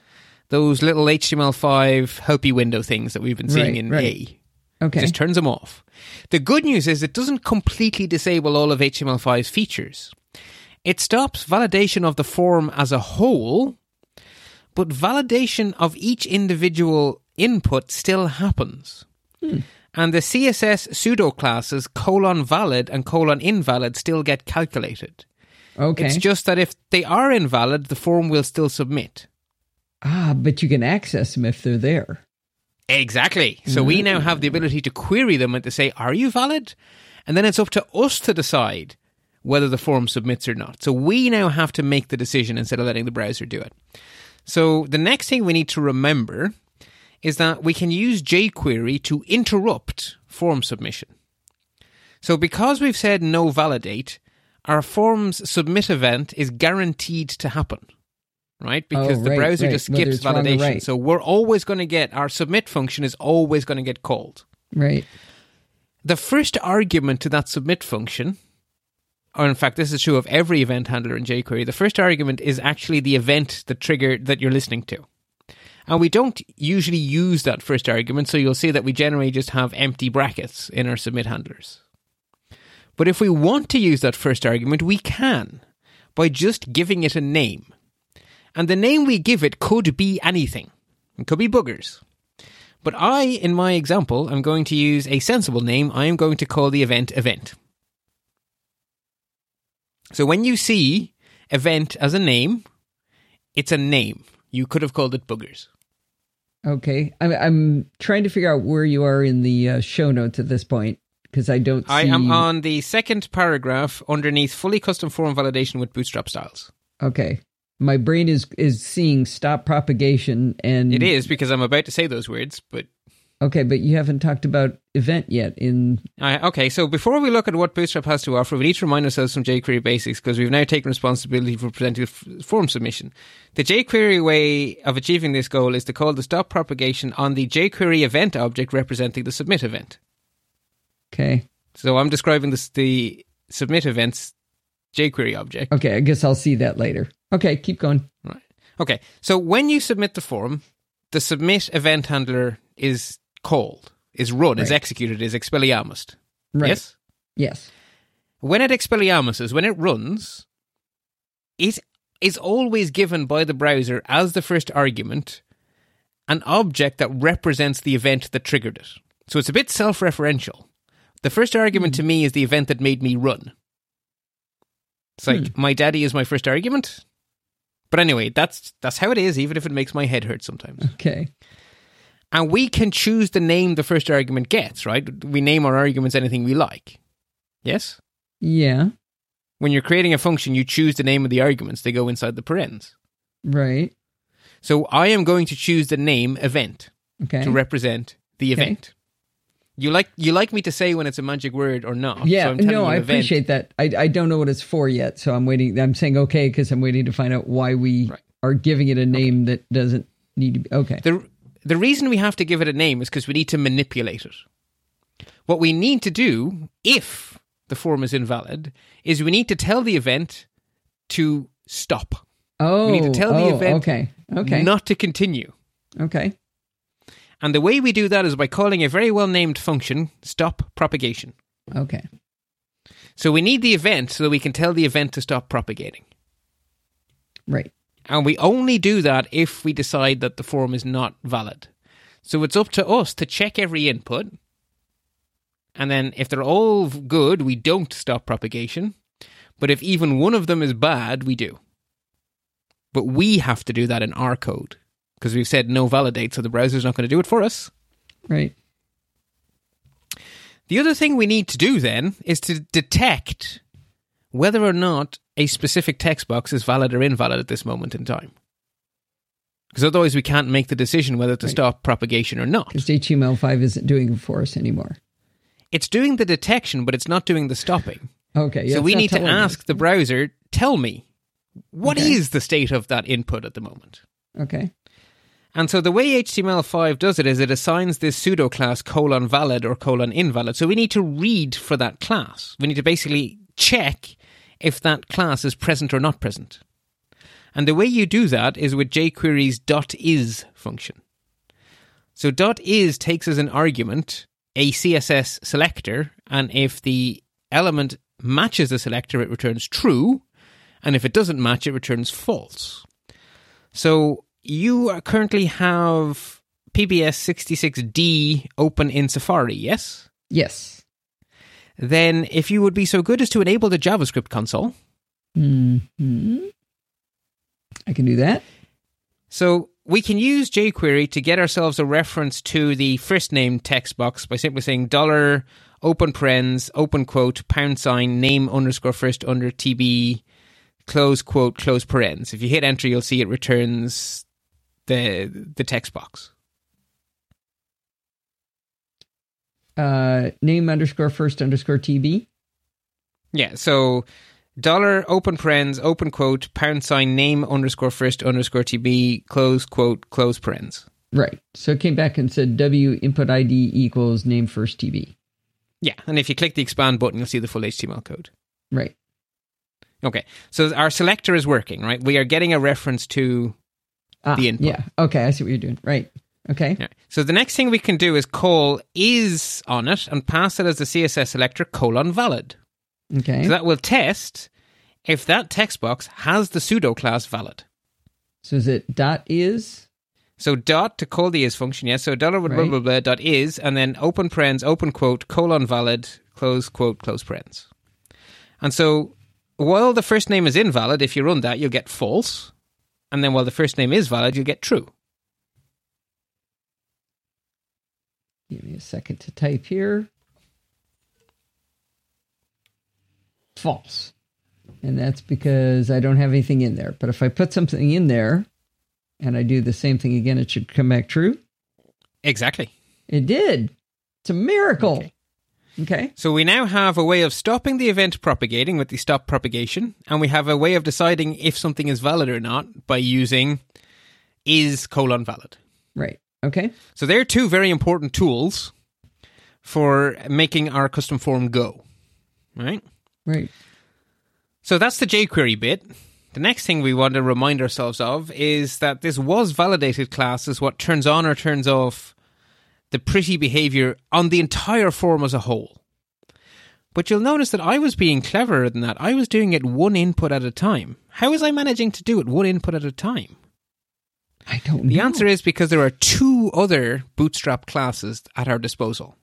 those little HTML5 helpy window things that we've been seeing Right, in right. A. Okay. Just turns them off. The good news is it doesn't completely disable all of HTML5's features. It stops validation of the form as a whole, but validation of each individual input still happens. Hmm. And the CSS pseudo classes colon valid and colon invalid still get calculated. Okay. It's just that if they are invalid, the form will still submit. Ah, but you can access them if they're there. Exactly. So we now have the ability to query them and to say, are you valid? And then it's up to us to decide whether the form submits or not. So we now have to make the decision instead of letting the browser do it. So the next thing we need to remember is that we can use jQuery to interrupt form submission. So because we've said no validate, our form's submit event is guaranteed to happen. Right? Because Oh, the browser right. just skips or validation. right. So we're always going to get our submit function is always going to get called. Right. The first argument to that submit function, or in fact, this is true of every event handler in jQuery, the first argument is actually the event that trigger that you're listening to. And we don't usually use that first argument, so you'll see that we generally just have empty brackets in our submit handlers. But if we want to use that first argument, we can by just giving it a name. And the name we give it could be anything. It could be boogers. But I, in my example, am going to use a sensible name. I am going to call the event event. So when you see event as a name, it's a name. You could have called it boogers. Okay. I'm, I'm trying to figure out where you are in the uh, show notes at this point because I don't see. I am on the second paragraph underneath fully custom form validation with bootstrap styles. Okay. My brain is is seeing stop propagation and It is because I'm about to say those words, but Okay, but you haven't talked about event yet in Uh, okay, so before we look at what Bootstrap has to offer, we need to remind ourselves some jQuery basics because we've now taken responsibility for presenting a form submission. The jQuery way of achieving this goal is to call the stop propagation on the jQuery event object representing the submit event. Okay. So I'm describing this, the submit event's jQuery object. Okay, I guess I'll see that later. Okay, keep going. Right. Okay, so when you submit the form, the submit event handler is called, is run, is executed, is expelliarmused. Right. Yes? Yes. when it expelliarmuses, when it runs, it is always given by the browser as the first argument an object that represents the event that triggered it. So it's a bit self referential. The first argument to hmm. me is the event that made me run. It's like hmm. my daddy is my first argument. But anyway, that's that's how it is, even if it makes my head hurt sometimes. Okay. And we can choose the name the first argument gets, right? We name our arguments anything we like. Yes? Yeah. when you're creating a function, you choose the name of the arguments. They go inside the parens. Right. So I am going to choose the name event Okay. to represent the Okay. event. You like you like me to say when it's a magic word or not? yeah. So I'm telling no, you I event. appreciate that. I I don't know what it's for yet, so I'm waiting. I'm saying okay because I'm waiting to find out why we Right. are giving it a name that doesn't need to be. Okay. the the reason we have to give it a name is because we need to manipulate it. What we need to do, if the form is invalid, is we need to tell the event to stop, Oh. We need to oh, tell the oh, event Okay. Okay. not to continue. Okay. And the way we do that is by calling a very well named function stop propagation. Okay. So we need the event so that we can tell the event to stop propagating. Right. And we only do that if we decide that the form is not valid. So it's up to us to check every input. And then if they're all good, we don't stop propagation. But if even one of them is bad, we do. But we have to do that in our code because we've said no validate, so the browser's not going to do it for us. Right. The other thing we need to do then is to detect whether or not a specific text box is valid or invalid at this moment in time. Because otherwise, we can't make the decision whether to Right. stop propagation or not. Because HTML5 isn't doing it for us anymore. It's doing the detection, but it's not doing the stopping. Okay. yeah, so we need to ask the browser, tell me, what is Okay. the state of that input at the moment? Okay. And so the way HTML5 does it is it assigns this pseudo class colon valid or colon invalid. So we need to read for that class. We need to basically check if that class is present or not present. And the way you do that is with jQuery's dot .is function. So dot .is takes as an argument a CSS selector, and if the element matches the selector, it returns true, and if it doesn't match, it returns false. So you currently have PBS 66D open in Safari, yes? Yes. Then, if you would be so good as to enable the JavaScript console. hmm I can do that. So, we can use jQuery to get ourselves a reference to the first name text box by simply saying dollar open parens open quote pound sign name underscore first under TB close quote close parens. If you hit enter, you'll see it returns the the text box. Uh, name underscore first underscore TB. Yeah, so dollar open parens open quote pound sign name underscore first underscore TB close quote close parens. Right. So it came back and said W input ID equals name first TB. Yeah, and if you click the expand button, you'll see the full HTML code. Right. Okay, so our selector is working, right? We are getting a reference to Ah, the input. Yeah. Okay. I see what you're doing. Right. Okay. Yeah. So the next thing we can do is call is on it and pass it as the CSS selector colon valid. Okay. So that will test if that text box has the pseudo class valid. So is it dot is? So dot to call the is function, yes. So dollar blah, blah blah blah dot is and then open parens open quote colon valid close quote close parens. And so while the first name is invalid, if you run that, you'll get false. And then while the first name is valid, you'll get true. Give me a second to type here. False. And that's because I don't have anything in there. But if I put something in there and I do the same thing again, it should come back true. Exactly. It did. It's a miracle. Okay. Okay. So we now have a way of stopping the event propagating with the stop propagation, and we have a way of deciding if something is valid or not by using is colon valid. Right. Okay. So they're two very important tools for making our custom form go. Right? Right. So that's the jQuery bit. The next thing we want to remind ourselves of is that this was validated class is what turns on or turns off the pretty behavior on the entire form as a whole. But you'll notice that I was being cleverer than that. I was doing it one input at a time. How was I managing to do it one input at a time? I don't The know. answer is because there are two other Bootstrap classes at our disposal.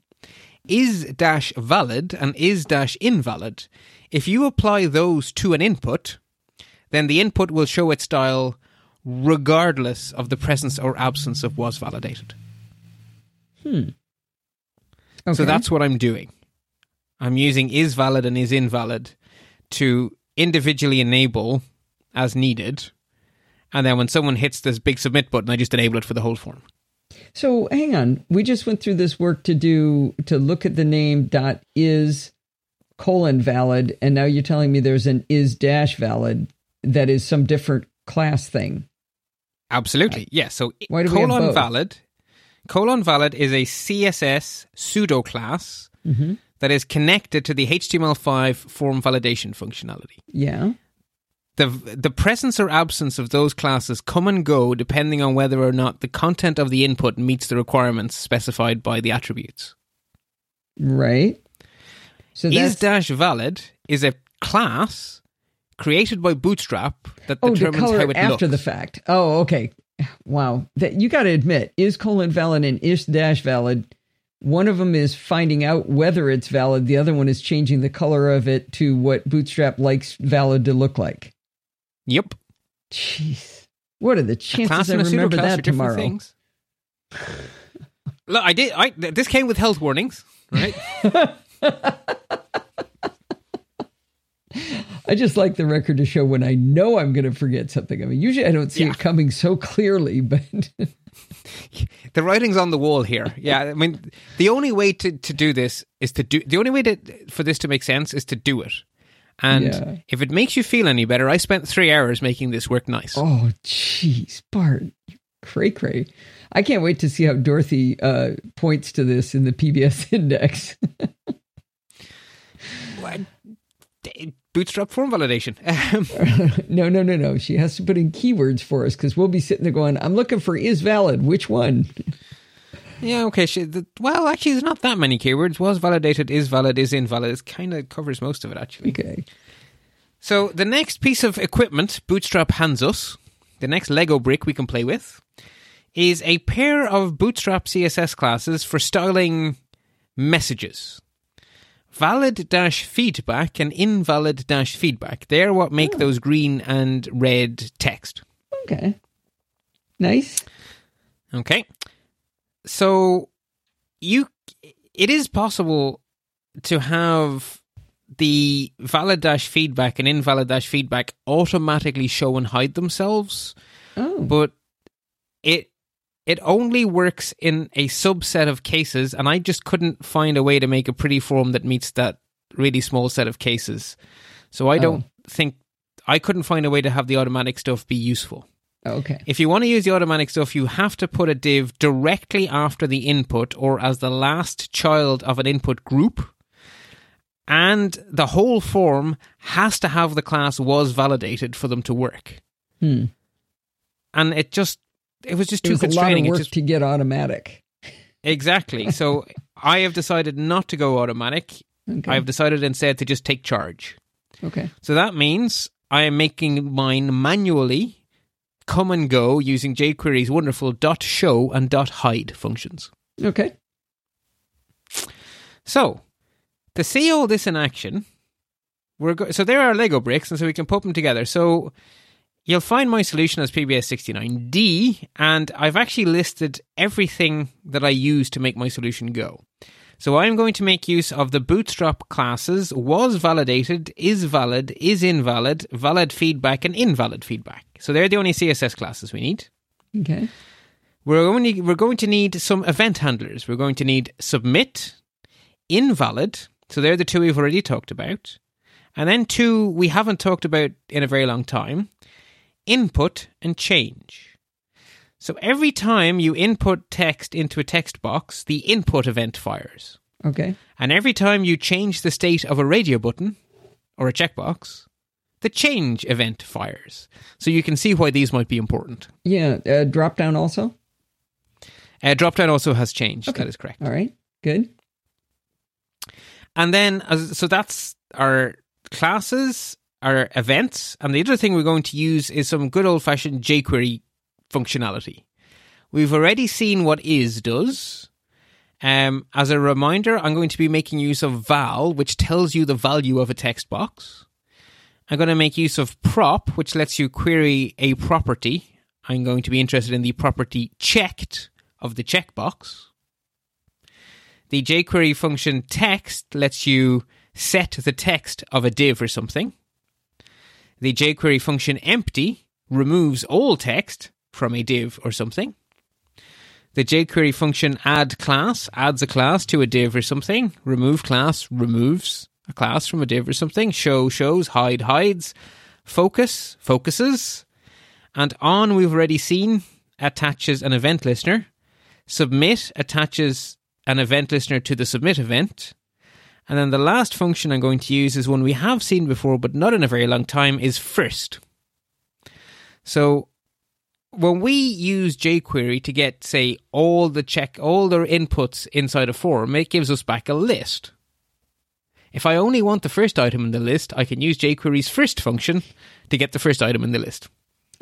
Is dash valid and is dash invalid. If you apply those to an input, then the input will show its style regardless of the presence or absence of was validated. Hmm. Okay. So that's what I'm doing. I'm using is valid and is invalid to individually enable as needed. And then when someone hits this big submit button, I just enable it for the whole form. So hang on. We just went through this work to do to look at the name dot is colon valid, and now you're telling me there's an is dash valid that is some different class thing. Absolutely. Yes. So Why do colon valid. Colon valid is a CSS pseudo class Mm-hmm. that is connected to the HTML5 form validation functionality. Yeah. The the presence or absence of those classes come and go depending on whether or not the content of the input meets the requirements specified by the attributes. Right. So Is dash valid is a class created by Bootstrap that oh, determines how it it after looks. the fact. Oh, okay. Wow. That you got to admit is colon valid and is dash valid. One of them is finding out whether it's valid. The other one is changing the color of it to what Bootstrap likes valid to look like. Yep. Jeez. What are the chances I and a pseudo remember that tomorrow? things. Look, I did. I this came with health warnings, right? I just like the record to show when I know I'm going to forget something. I mean, usually I don't see Yeah. it coming so clearly, but the writing's on the wall here. Yeah, I mean, the only way to, to do this is to do. The only way to for this to make sense is to do it. And Yeah. if it makes you feel any better, I spent three hours making this work nice. oh, jeez, Bart, cray cray. I can't wait to see how Dorothy uh, points to this in the PBS index. What? Bootstrap form validation. No, no, no, no. She has to put in keywords for us because we'll be sitting there going, I'm looking for is valid. Which one? yeah, okay. She, the, well, actually, there's not that many keywords. Was validated, is valid, is invalid. It kind of covers most of it, actually. Okay. So the next piece of equipment Bootstrap hands us, the next Lego brick we can play with, is a pair of Bootstrap CSS classes for styling messages. Valid dash feedback and invalid dash feedback. They're what make Oh. those green and red text. Okay. Nice. Okay. So you it is possible to have the valid dash feedback and invalid dash feedback automatically show and hide themselves, Oh. but it it only works in a subset of cases and I just couldn't find a way to make a pretty form that meets that really small set of cases. So I don't think I couldn't find a way to have the automatic stuff be useful. Okay. If you want to use the automatic stuff, you have to put a div directly after the input or as the last child of an input group. And the whole form has to have the class was validated for them to work. Hmm. And it just, it was just It too was a lot of constraining. Work just, to get automatic. exactly. So I have decided not to go automatic. Okay. I have decided instead to just take charge. okay. So that means I am making mine manually come and go using jQuery's wonderful dot show and dot hide functions. Okay. So to see all this in action, we're go- so there are Lego bricks, and so we can put them together. So you'll find my solution as PBS69D, and I've actually listed everything that I use to make my solution go. So I'm going to make use of the Bootstrap classes was validated, is valid, is invalid, valid feedback, and invalid feedback. So they're the only CSS classes we need. Okay. We're going to, we're going to need some event handlers. We're going to need submit, invalid. So they're the two we've already talked about. And then two we haven't talked about in a very long time input and change. So every time you input text into a text box, the input event fires. Okay. And every time you change the state of a radio button or a checkbox, the change event fires. So you can see why these might be important. Yeah. Uh, drop down also. Uh, Dropdown also has changed. Okay. That is correct. All right. Good. And then, so that's our classes, our events. And the other thing we're going to use is some good old fashioned jQuery functionality. We've already seen what is does. Um, as a reminder, I'm going to be making use of val, which tells you the value of a text box. I'm going to make use of prop, which lets you query a property. I'm going to be interested in the property checked of the checkbox. The jQuery function text lets you set the text of a div or something. The jQuery function empty removes all text from a div or something. The jQuery function add class adds a class to a div or something. Remove class removes a class from a div or something. Show shows, hide hides. Focus focuses. And on we've already seen attaches an event listener. Submit attaches an event listener to the submit event. And then the last function I'm going to use is one we have seen before, but not in a very long time, is first. So when we use jQuery to get, say, all the check, all the inputs inside a form, it gives us back a list. If I only want the first item in the list, I can use jQuery's first function to get the first item in the list.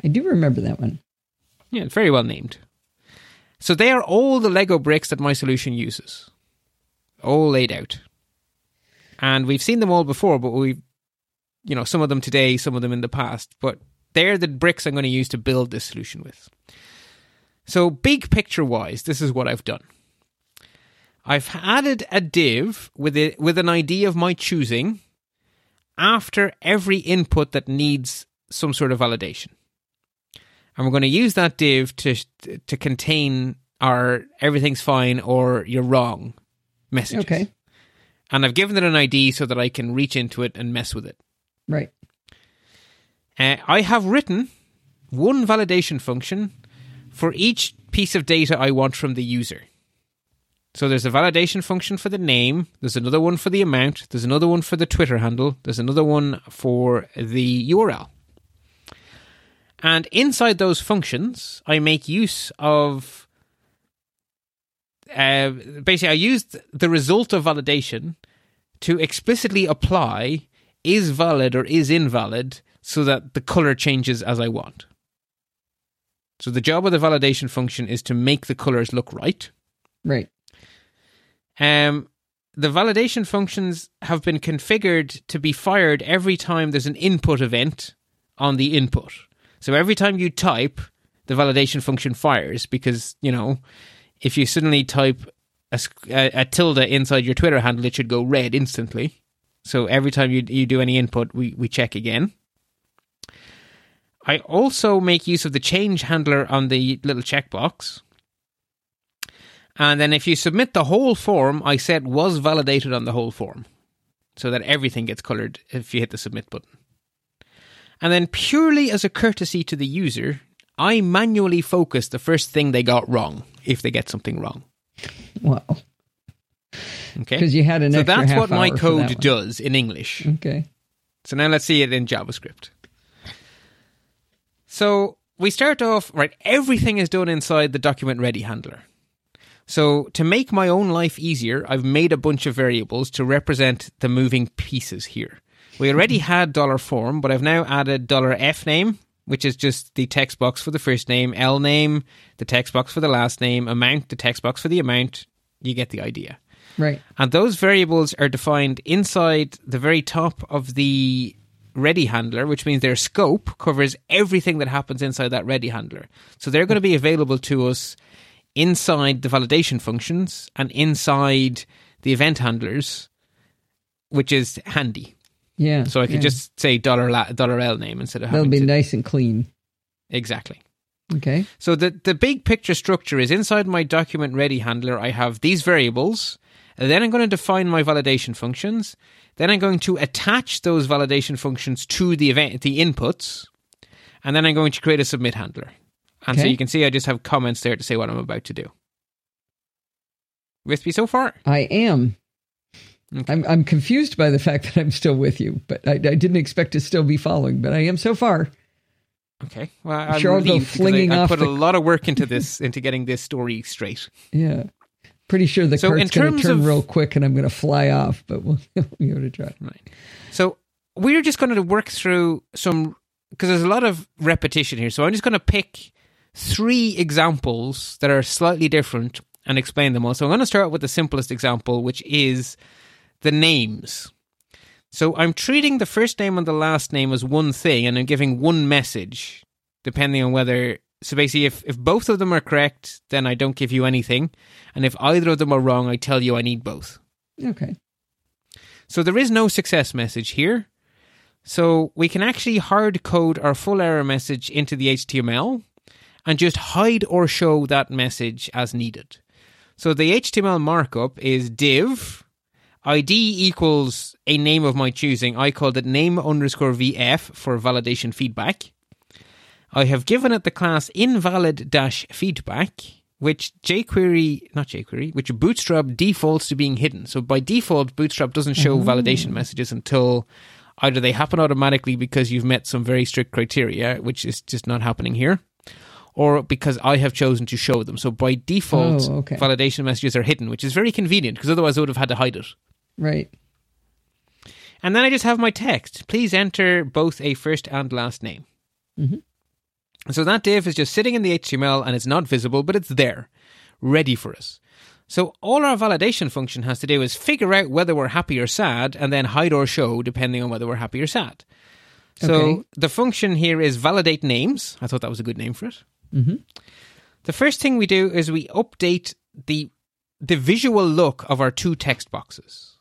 I do remember that one. Yeah, very well named. So they are all the Lego bricks that my solution uses, all laid out. And we've seen them all before, but we've, you know, some of them today, some of them in the past. But they're the bricks I'm going to use to build this solution with. So, big picture wise, this is what I've done. I've added a div with it with an ID of my choosing after every input that needs some sort of validation and we're going to use that div to to contain our everything's fine or you're wrong messages. Okay. And I've given it an ID so that I can reach into it and mess with it. Right. Uh, I have written one validation function for each piece of data I want from the user. So there's a validation function for the name, there's another one for the amount, there's another one for the Twitter handle, there's another one for the URL. And inside those functions, I make use of. Uh, basically, I used the result of validation to explicitly apply is valid or is invalid so that the color changes as I want. So the job of the validation function is to make the colors look right. Right. Um, the validation functions have been configured to be fired every time there's an input event on the input. So every time you type, the validation function fires because, you know, if you suddenly type a, a, a tilde inside your Twitter handle, it should go red instantly. So every time you, you do any input, we, we check again. I also make use of the change handler on the little checkbox. And then if you submit the whole form, I set was validated on the whole form so that everything gets colored if you hit the submit button. And then, purely as a courtesy to the user, I manually focus the first thing they got wrong if they get something wrong. Wow. Okay. Because you had an so that's what my code does in English. Okay. So now let's see it in JavaScript. So we start off, right, everything is done inside the document ready handler. So to make my own life easier, I've made a bunch of variables to represent the moving pieces here. We already had dollar $form, but I've now added dollar $f name, which is just the text box for the first name, L name, the text box for the last name, amount, the text box for the amount. You get the idea. Right. And those variables are defined inside the very top of the ready handler, which means their scope covers everything that happens inside that ready handler. So they're going to be available to us inside the validation functions and inside the event handlers, which is handy. Yeah. So I could yeah. just say dollar la- dollar L name instead of That'll be to nice and clean. exactly. Okay. So the the big picture structure is inside my document ready handler. I have these variables. And then I'm going to define my validation functions. Then I'm going to attach those validation functions to the event, the inputs, and then I'm going to create a submit handler. And so you can see I just have comments there to say what I'm about to do. With me so far? I am. Okay. I'm I'm confused by the fact that I'm still with you, but I, I didn't expect to still be following, but I am so far. Okay. Well, I'm sure I'll flinging I, I off put the- a lot of work into this, into getting this story straight. Yeah. Pretty sure the So cart's going to turn of- real quick and I'm going to fly off, but we'll, we'll give it a try. Right. So we're just going to work through some because there's a lot of repetition here. So I'm just going to pick three examples that are slightly different and explain them all. So I'm going to start with the simplest example, which is the names. So I'm treating the first name and the last name as one thing, and I'm giving one message depending on whether. So basically, if, if both of them are correct, then I don't give you anything. And if either of them are wrong, I tell you I need both. Okay. So there is no success message here. So we can actually hard code our full error message into the HTML and just hide or show that message as needed. So the HTML markup is div ID equals a name of my choosing. I called it name underscore VF for validation feedback. I have given it the class invalid dash feedback, which jQuery, not jQuery, which Bootstrap defaults to being hidden. So by default, Bootstrap doesn't show mm-hmm. validation messages until either they happen automatically because you've met some very strict criteria, which is just not happening here, or because I have chosen to show them. So by default, Oh, okay. validation messages are hidden, which is very convenient because otherwise I would have had to hide it. Right. And then I just have my text. Please enter both a first and last name. Mhm. So that div is just sitting in the HTML and it's not visible, but it's there, ready for us. So all our validation function has to do is figure out whether we're happy or sad and then hide or show depending on whether we're happy or sad. So Okay. the function here is validate names. I thought that was a good name for it. Mhm. The first thing we do is we update the the visual look of our two text boxes.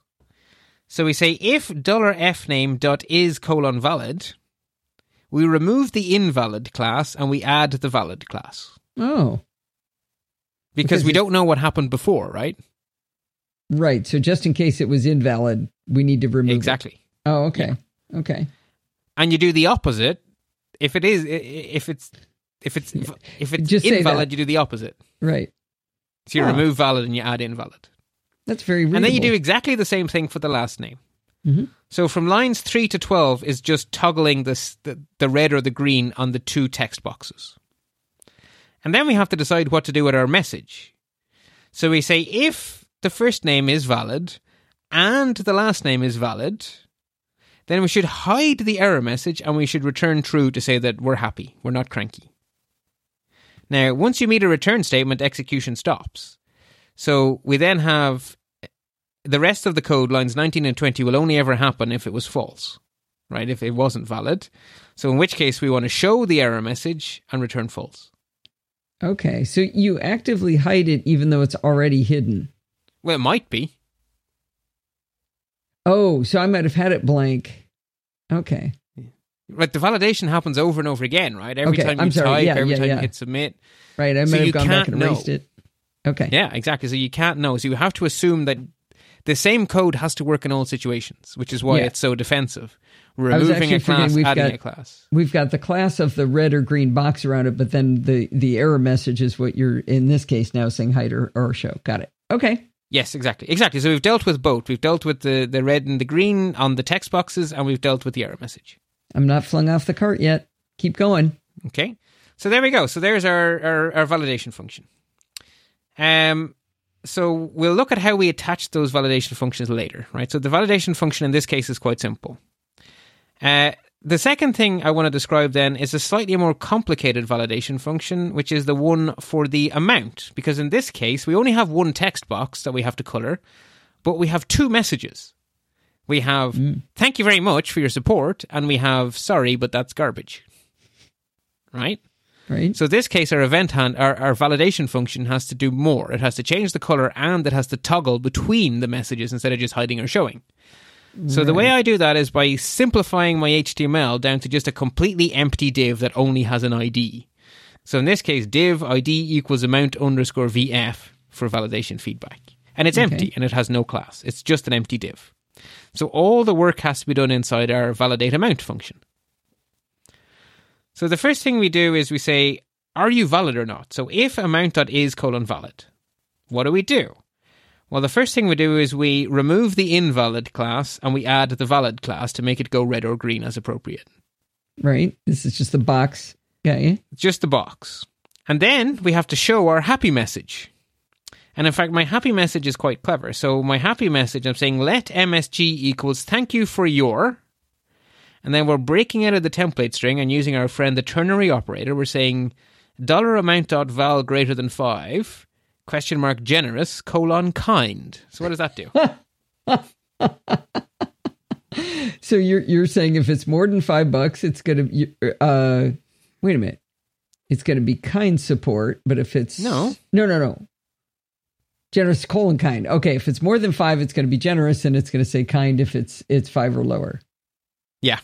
So we say if $fname dot is colon valid, we remove the invalid class and we add the valid class. Oh, Because, Because we don't know what happened before, right? right. So just in case it was invalid, we need to remove it. Exactly. Oh, okay. Okay. And you do the opposite. If it is if it's if it's if it's Just invalid, you do the opposite. Right. So you Ah. remove valid and you add invalid. That's very readable. And then you do exactly the same thing for the last name. Mhm. So from lines 3 to 12 is just toggling this, the, the red or the green on the two text boxes. And then we have to decide what to do with our message. So we say if the first name is valid and the last name is valid, then we should hide the error message and we should return true to say that we're happy, we're not cranky. Now, once you meet a return statement, execution stops. So we then have the rest of the code, lines 19 and 20, will only ever happen if it was false, right? If it wasn't valid. So in which case we want to show the error message and return false. Okay, so you actively hide it even though it's already hidden. Well, it might be. Oh, so I might have had it blank. Okay. Like the validation happens over and over again, right? Every Okay, time you I'm sorry. type, Yeah, every yeah, time yeah. you hit submit. Right, I So might have gone back and erased know. it. Okay. Yeah, exactly. So you can't know. So you have to assume that the same code has to work in all situations, which is why Yeah. it's so defensive. Removing a class, we've adding got- a class. We've got the class of the red or green box around it, but then the the error message is what you're in this case now saying hide or, or show. Got it. Okay. Yes, exactly. Exactly. So we've dealt with both. We've dealt with the, the red and the green on the text boxes, and we've dealt with the error message. I'm not flung off the cart yet. Keep going. Okay. So there we go. So there's our, our, our validation function. Um, so we'll look at how we attach those validation functions later, right? So the validation function in this case is quite simple. Uh, the second thing I want to describe then is a slightly more complicated validation function, which is the one for the amount. Because in this case, we only have one text box that we have to color, but we have two messages. We have thank you very much for your support, and we have sorry, but that's garbage. Right? Right. So this case, our event hand, our, our validation function has to do more. It has to change the color and it has to toggle between the messages instead of just hiding or showing. So the way I do that is by simplifying my HTML down to just a completely empty div that only has an ID. So in this case, div ID equals amount underscore VF for validation feedback. And it's Okay. empty and it has no class. It's just an empty div. So all the work has to be done inside our validate amount function. So the first thing we do is we say, are you valid or not? So if amount.is colon valid, what do we do? Well, the first thing we do is we remove the invalid class and we add the valid class to make it go red or green as appropriate. Right. This is just the box. Yeah. Just the box. And then we have to show our happy message. And in fact, my happy message is quite clever. So my happy message, I'm saying let MSG equals thank you for your. And then we're breaking out of the template string and using our friend the ternary operator. We're saying dollar amount dot val greater than five question mark generous colon kind. So what does that do? So you're you're saying if it's more than five bucks, it's gonna uh wait a minute. It's gonna be kind support, but if it's No. no no no. Generous colon kind. Okay, if it's more than five, it's gonna be generous and it's gonna say kind if it's it's five or lower. Yeah.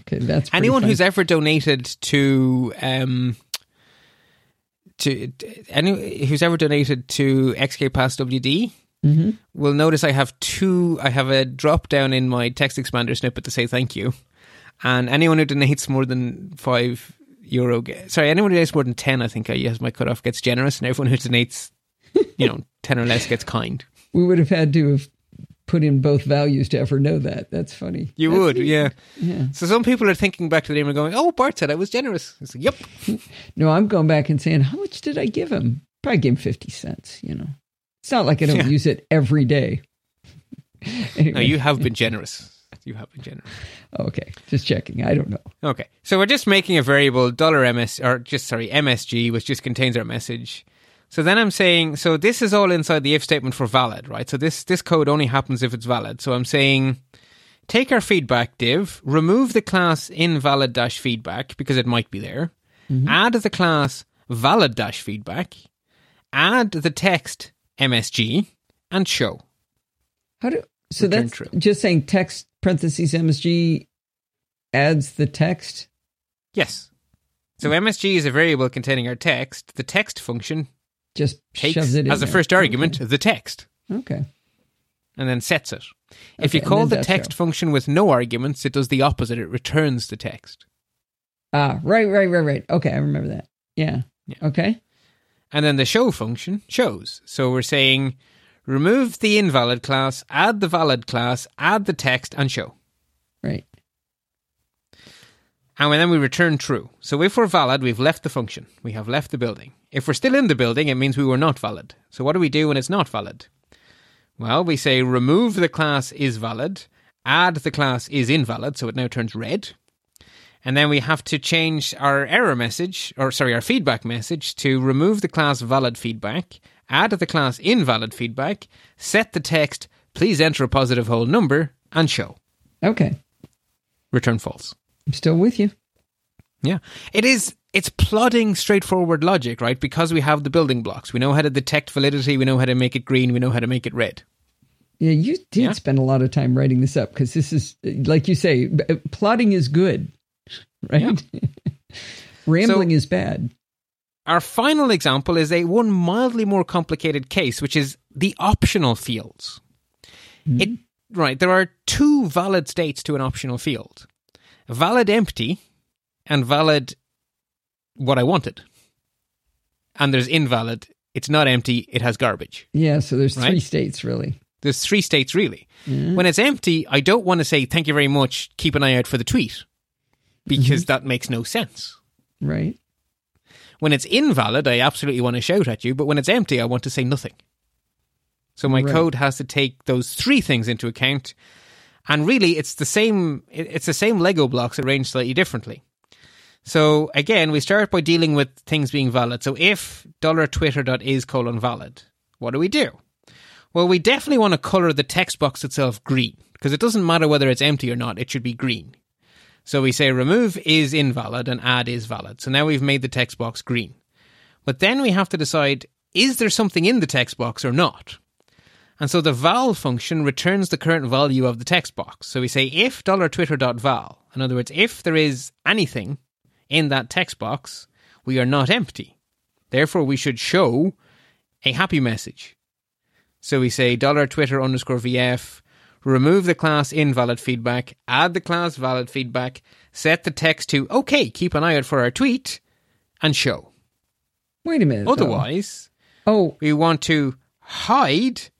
Okay, that's anyone fun. who's ever donated to um to any who's ever donated to XKPasswd Mhm. will notice I have two. I have a drop down in my TextExpander snippet to say thank you, and anyone who donates more than five euro, sorry, anyone who donates more than ten, I think I yes my cutoff gets generous, and everyone who donates, you know, ten or less gets kind. we would have had to have put in both values to ever know that. That's funny. You That's would, yeah. Yeah. So some people are thinking back to the name and going, "Oh, Bart said I was generous." It's like, "Yep." No, I'm going back and saying, how much did I give him? Probably gave him 50 cents, you know. It's not like I don't Yeah. use it every day. Anyway. No, you have been generous. You have been generous. Oh, okay, just checking. I don't know. Okay, so we're just making a variable dollar ms or just sorry msg, which just contains our message. So then I'm saying, so this is all inside the if statement for valid, right? So this this code only happens if it's valid. So I'm saying, take our feedback div, remove the class invalid dash feedback because it might be there, mm-hmm. add the class valid dash feedback, add the text msg, and show. How do so Return that's true. just saying text parentheses MSG adds the text. Yes. So MSG is a variable containing our text. The text function Just takes shoves it in as a there. first argument the text Okay. and then sets it. If you call the text how. function with no arguments, it does the opposite. It returns the text. Ah, right, right, right, right. Okay, I remember that. Yeah. Yeah. Okay. And then the show function shows. So we're saying remove the invalid class, add the valid class, add the text, and show. Right. And then we return true. So if we're valid, we've left the function. We have left the building. If we're still in the building, it means we were not valid. So what do we do when it's not valid? Well, we say remove the class is valid, add the class is invalid, so it now turns red. And then we have to change our error message, or sorry, our feedback message to remove the class valid feedback, add the class invalid feedback, set the text, please enter a positive whole number, and show. Okay. Return false. I'm still with you. Yeah. It is it's plodding straightforward logic, right? Because we have the building blocks. We know how to detect validity, we know how to make it green, we know how to make it red. Yeah, you did Yeah. spend a lot of time writing this up because this is, like you say, uh, plotting is good, right? Rambling So- is bad. Our final example is a one mildly more complicated case, which is the optional fields. Hmm. It right, there are two valid states to an optional field. Valid empty and valid what I wanted. And there's invalid, it's not empty, it has garbage. Yeah, so there's three states really. There's three states really. When it's empty, I don't want to say thank you very much, keep an eye out for the tweet. Because mm-hmm. that makes no sense. Right. When it's invalid, I absolutely want to shout at you, but when it's empty, I want to say nothing. So my Right. code has to take those three things into account. And really, it's the same. It's the same Lego blocks arranged slightly differently. So again, we start by dealing with things being valid. So if $twitter.is colon valid, what do we do? Well, we definitely want to color the text box itself green because it doesn't matter whether it's empty or not. It should be green. So we say remove is invalid and add is valid. So now we've made the text box green. But then we have to decide is there something in the text box or not? And so the val function returns the current value of the text box. So we say if $twitter.val, in other words, if there is anything in that text box, we are not empty. Therefore, we should show a happy message. So we say $twitter underscore VF, remove the class invalid feedback, add the class valid feedback, set the text to okay, keep an eye out for our tweet, and show. Wait a minute. though. Otherwise, Oh, we want to hide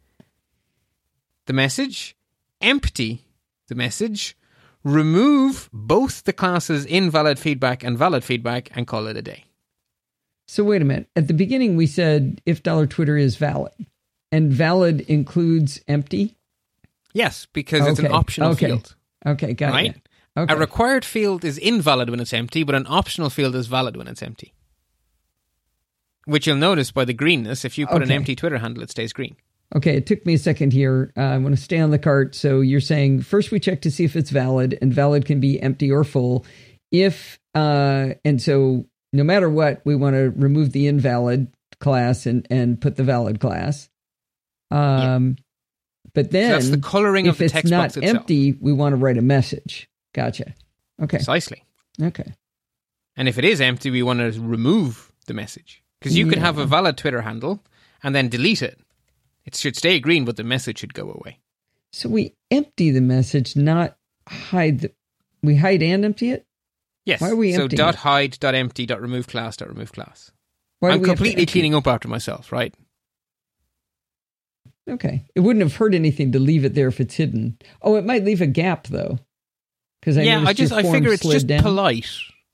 the message, empty the message, remove both the classes invalid feedback and valid feedback, and call it a day. so wait a minute. At the beginning, we said if dollar Twitter is valid, and valid includes empty. Yes, because it's an optional okay. field. Okay, got Right? it. Okay. A required field is invalid when it's empty, but an optional field is valid when it's empty. Which you'll notice by the greenness. If you put an empty Twitter handle, it stays green. Okay, it took me a second here. Uh, I want to stay on the cart. So you're saying first we check to see if it's valid, and valid can be empty or full. If uh, and so no matter what, we want to remove the invalid class and and put the valid class. Um, but So then that's the coloring if of the it's text not itself. empty, we want to write a message. Gotcha. Okay. Precisely. Okay. And if it is empty, we want to remove the message. Because you could have a valid Twitter handle and then delete it. It should stay green, but the message should go away. So we empty the message, not hide. The, we hide and empty it. Yes. Why are we so emptying dot it? hide dot empty dot remove class dot remove class. Why I'm we have to completely cleaning up after myself, right? Okay. It wouldn't have hurt anything to leave it there if it's hidden. Oh, it might leave a gap though. Because I yeah, I just I figure it's just down. polite.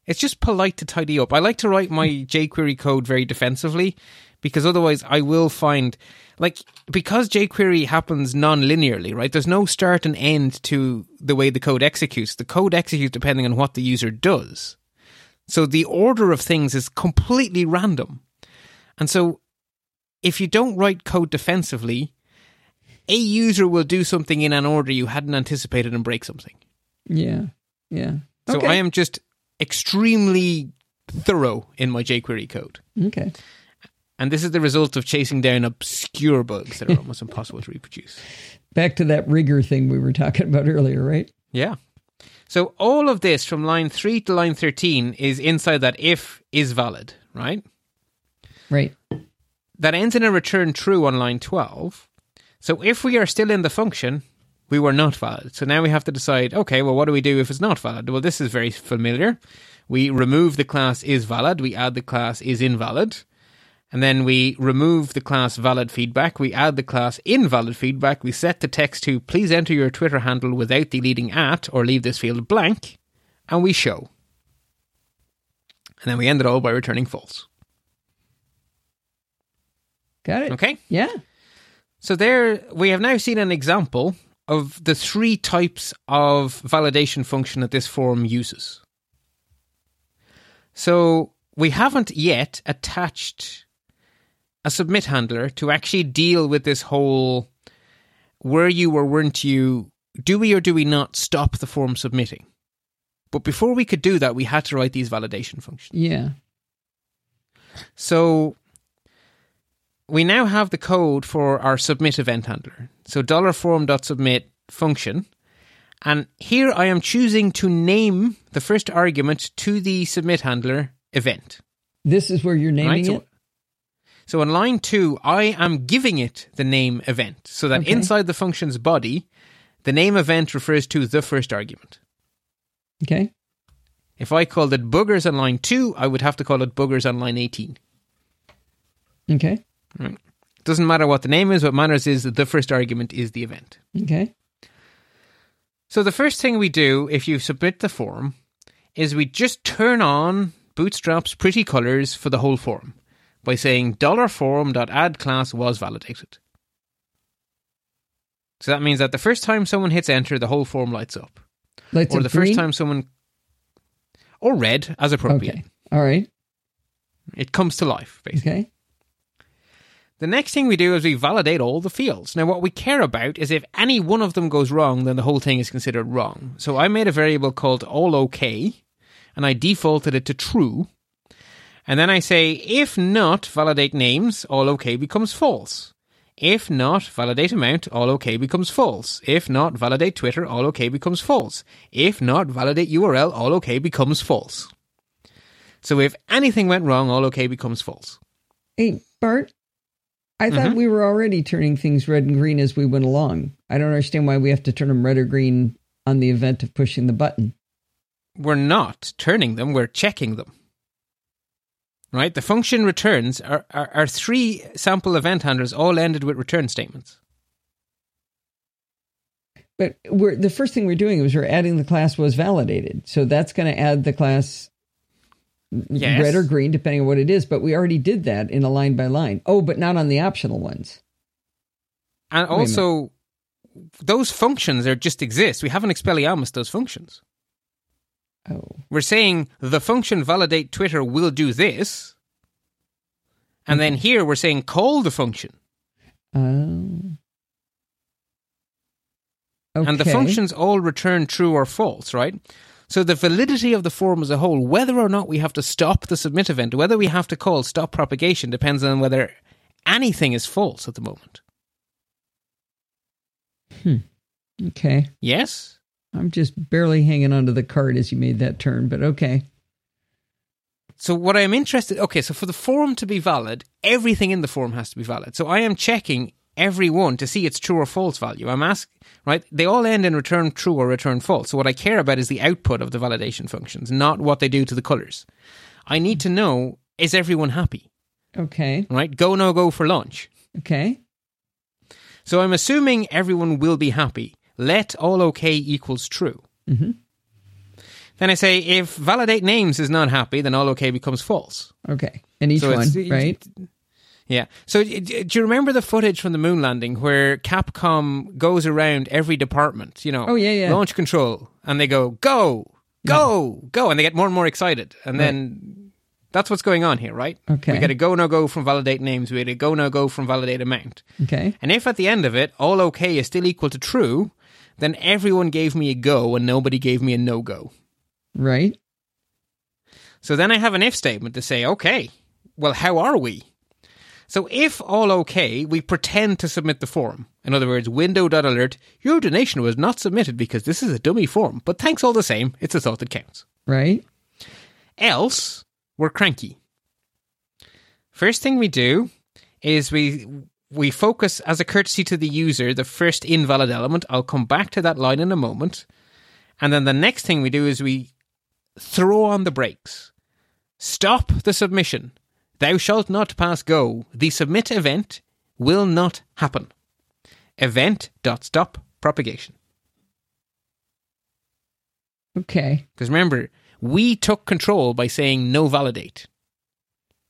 It's just polite to tidy up. I like to write my jQuery code very defensively because otherwise I will find like because jQuery happens non-linearly, right? There's no start and end to the way the code executes. The code executes depending on what the user does. So the order of things is completely random. And so if you don't write code defensively, a user will do something in an order you hadn't anticipated and break something. Yeah. Yeah. So okay. I am just extremely thorough in my jQuery code. Okay. And this is the result of chasing down obscure bugs that are almost impossible to reproduce. Back to that rigor thing we were talking about earlier, right? Yeah. So all of this from line 3 to line 13 is inside that if is valid, right? Right. That ends in a return true on line 12. So if we are still in the function, we were not valid. So now we have to decide, okay, well, what do we do if it's not valid? Well, this is very familiar. We remove the class is valid, we add the class is invalid, and then we remove the class valid feedback, we add the class invalid feedback, we set the text to please enter your Twitter handle without deleting at or leave this field blank, and we show. And then we end it all by returning false. Got it. Okay? Yeah. So there we have now seen an example of the three types of validation function that this form uses. So we haven't yet attached a submit handler to actually deal with this whole were you or weren't you, do we or do we not stop the form submitting? But before we could do that, we had to write these validation functions. Yeah. So we now have the code for our submit event handler. So $form.submit function. And here I am choosing to name the first argument to the submit handler event. This is where you're naming Right, so- it? So in line two, I am giving it the name event so that Okay. inside the function's body, the name event refers to the first argument. Okay. If I called it boogers on line two, I would have to call it boogers on line 18. Okay. Right. Doesn't matter what the name is, what matters is that the first argument is the event. Okay. So the first thing we do if you submit the form is we just turn on Bootstrap's pretty colors for the whole form by saying $form.add class was validated. So that means that the first time someone hits enter, the whole form lights up. Lights or the green? first time someone or red as appropriate. Okay. All right. It comes to life, basically. Okay. The next thing we do is we validate all the fields. Now, what we care about is if any one of them goes wrong, then the whole thing is considered wrong. So I made a variable called all okay, and I defaulted it to true. And then I say, if not validate names, all okay becomes false. If not validate amount, all okay becomes false. If not validate Twitter, all okay becomes false. If not validate URL, all okay becomes false. So if anything went wrong, all okay becomes false. Hey, Bart, I thought Mm-hmm. we were already turning things red and green as we went along. I don't understand why we have to turn them red or green on the event of pushing the button. we're not turning them, we're checking them. Right? The function returns are, are, are three sample event handlers all ended with return statements. But we're the first thing we're doing is we're adding the class was validated. So that's going to add the class Yes. red or green, depending on what it is. But we already did that in a line by line. Oh, but not on the optional ones. And Wait also, those functions are just exist. We haven't expelliarmus those functions. Oh, We're saying the function validate Twitter will do this. And then here we're saying call the function. oh. Okay. And the functions all return true or false, right? So the validity of the form as a whole, whether or not we have to stop the submit event, whether we have to call stop propagation, depends on whether anything is false at the moment. Hmm. Okay. Yes? I'm just barely hanging onto the cart as you made that turn, but okay. So what I am interested okay, so for the form to be valid, everything in the form has to be valid. So I am checking every one to see its true or false value. I'm asking right? They all end in return true or return false. So what I care about is the output of the validation functions, not what they do to the colors. I need to know is everyone happy? Okay. Right? Go no go for lunch. Okay. So I'm assuming everyone will be happy. Let all okay equals true. hmm Then I say if validate names is not happy, then all okay becomes false. Okay. And each So one, right? Yeah. So do you remember the footage from the moon landing where Capcom goes around every department, you know, Oh, yeah, yeah. launch control, and they go, go, go, go, and they get more and more excited. And then that's what's going on here, right? Okay. We get a go, no go from validate names. We get a go, no go from validate amount. Okay. And if at the end of it, all okay is still equal to true, then everyone gave me a go and nobody gave me a no go. Right. So then I have an if statement to say, okay, well, how are we? So if all okay, we pretend to submit the form. In other words, window.alert, your donation was not submitted because this is a dummy form, but thanks all the same, it's a thought that counts. Right. Else, we're cranky. First thing we do is we we focus as a courtesy to the user the first invalid element. I'll come back to that line in a moment. And then the next thing we do is we throw on the brakes. Stop the submission. Thou shalt not pass go. The submit event will not happen. Event dot stop propagation. Okay. Because remember, we took control by saying no validate.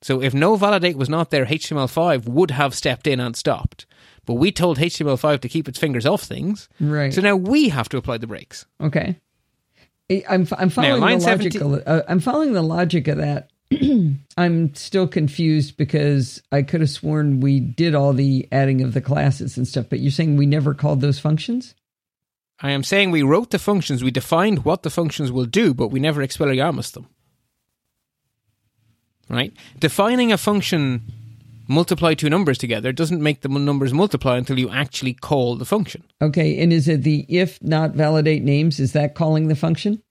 So if no validate was not there, HTML5 would have stepped in and stopped. But we told HTML5 to keep its fingers off things. Right. So now we have to apply the brakes. okay. I'm I'm following line the logic. 17 Uh, I'm following the logic of that. I'm still confused because I could have sworn we did all the adding of the classes and stuff, but you're saying we never called those functions? I am saying we wrote the functions, we defined what the functions will do, but we never Expelliarmus them. Right? Defining a function multiply two numbers together doesn't make the numbers multiply until you actually call the function. Okay, and is it the if not validate names? Is that calling the function?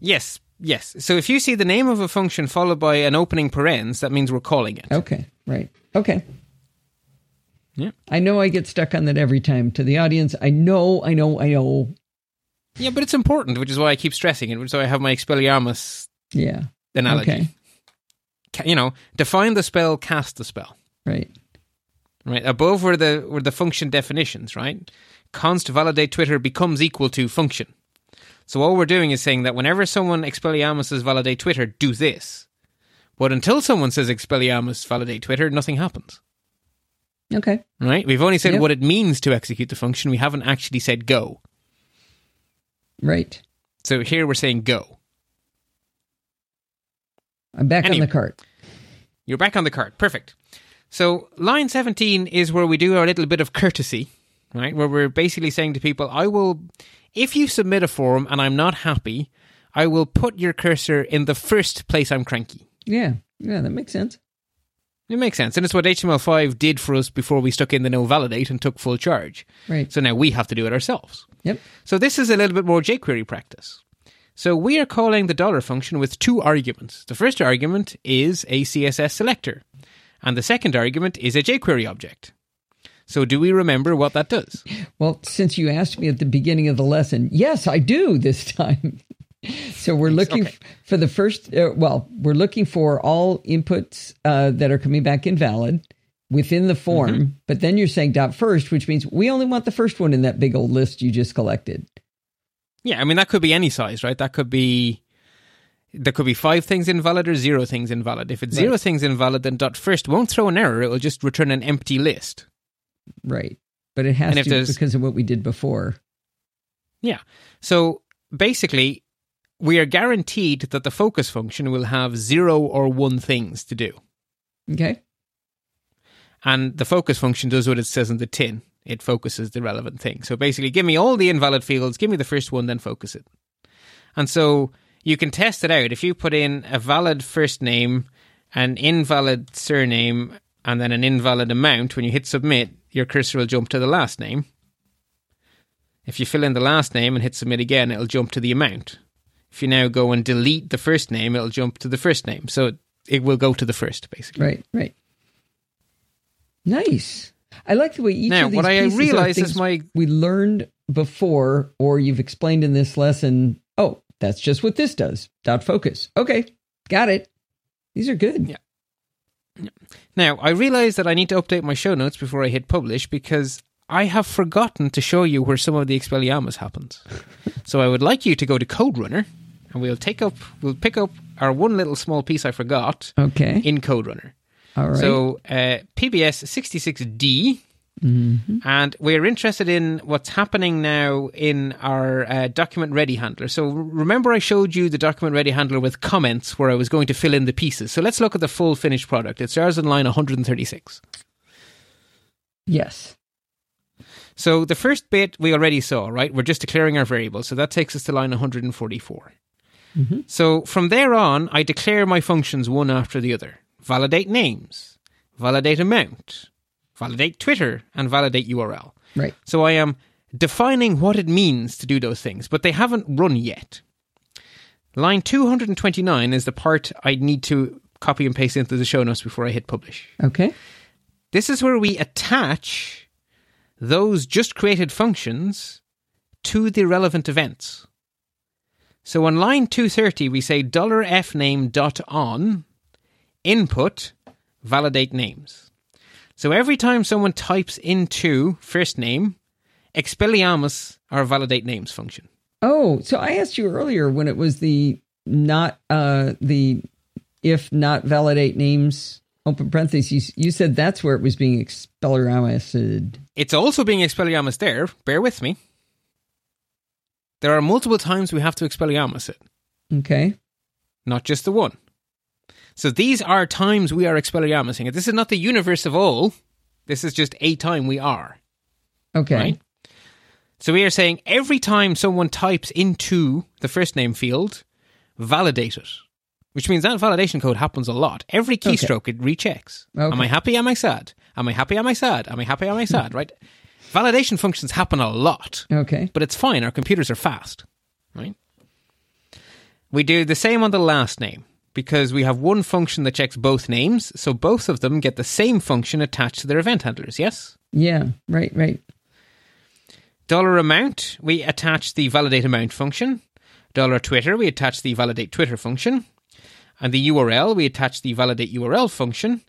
Yes, yes. So if you see the name of a function followed by an opening parens, that means we're calling it. Okay, right. Okay. Yeah. I know I get stuck on that every time to the audience. I know, I know, I know. Yeah, but it's important, which is why I keep stressing it, which is why I have my Expelliarmus Yeah. analogy. Okay. You know, define the spell, cast the spell. Right. right? Above were the were the function definitions, right? Const validate Twitter becomes equal to function. So all we're doing is saying that whenever someone Expelliarmus says validate Twitter, do this. But until someone says Expelliarmus validate Twitter, nothing happens. Okay. Right? We've only said Yep. what it means to execute the function. We haven't actually said go. Right. So here we're saying go. I'm back Anyway. on the cart. You're back on the cart. Perfect. So line 17 is where we do our little bit of courtesy, right? Where we're basically saying to people, I will, if you submit a form and I'm not happy, I will put your cursor in the first place I'm cranky. Yeah. Yeah, that makes sense. It makes sense. And it's what HTML5 did for us before we stuck in the no validate and took full charge. Right. So now we have to do it ourselves. Yep. So this is a little bit more jQuery practice. So we are calling the dollar function with two arguments. The first argument is a CSS selector, and the second argument is a jQuery object. So do we remember what that does? Well, since you asked me at the beginning of the lesson, yes, I do this time. so we're looking Okay. for the first, uh, well, we're looking for all inputs uh, that are coming back invalid within the form, Mm-hmm. but then you're saying dot first, which means we only want the first one in that big old list you just collected. Yeah, I mean that could be any size, right? That could be there could be five things invalid or zero things invalid. If it's zero things invalid, then dot first won't throw an error; it will just return an empty list. Right. But it has And to because of what we did before. Yeah. So basically, we are guaranteed that the focus function will have zero or one things to do. Okay. And the focus function does what it says in the tin. It focuses the relevant thing. So basically, give me all the invalid fields, give me the first one, then focus it. And so you can test it out. If you put in a valid first name, an invalid surname, and then an invalid amount, when you hit submit, your cursor will jump to the last name. If you fill in the last name and hit submit again, it'll jump to the amount. If you now go and delete the first name, it'll jump to the first name. So it, will go to the first, basically. Right. Right. Nice. I like the way each Now, of these what I realize is my- we learned before, or you've explained in this lesson. Oh, that's just what this does. Dot focus. Okay, got it. These are good. Yeah. Now, I realize that I need to update my show notes before I hit publish because I have forgotten to show you where some of the Expelliarmus happens. so I would like you to go to CodeRunner and we'll take up we'll pick up our one little small piece I forgot Okay. in CodeRunner. All right. So uh, PBS 66D Mhm. and we're interested in what's happening now in our uh, document ready handler. So remember, I showed you the document ready handler with comments where I was going to fill in the pieces. So let's look at the full finished product. It starts on line 136. Yes. So the first bit we already saw, right? We're just declaring our variable. So that takes us to line 144. Mhm. So from there on, I declare my functions one after the other. Validate names, validate amount, validate Twitter, and validate URL. Right. So I am defining what it means to do those things, but they haven't run yet. Line 229 is the part I need to copy and paste into the show notes before I hit publish. Okay. This is where we attach those just created functions to the relevant events. So on line 230, we say $fname.on input validate names. So every time someone types into first name, Expelliarmus our validate names function. Oh, so I asked you earlier when it was the not uh the if not validate names open parentheses. You said that's where it was being expelliarmused. It's also being Expelliarmus there. Bear with me. there are multiple times we have to Expelliarmus it, Okay. not just the one. So these are times we are Expelliarmusing it. This is not the universe of all. This is just a time we are. Okay. Right. So we are saying every time someone types into the first name field, validate it. Which means that validation code happens a lot. Every keystroke it rechecks. Okay. Am I happy? Am I sad? Am I happy? Am I sad? Am I happy? Am I sad? right? Validation functions happen a lot, Okay. but it's fine. Our computers are fast. Right? We do the same on the last name because we have one function that checks both names, so both of them get the same function attached to their event handlers. Yes? Yeah. Right. Right. Dollar amount, we attach the validate amount function. Dollar Twitter, we attach the validate Twitter function. And the URL, we attach the validate URL function.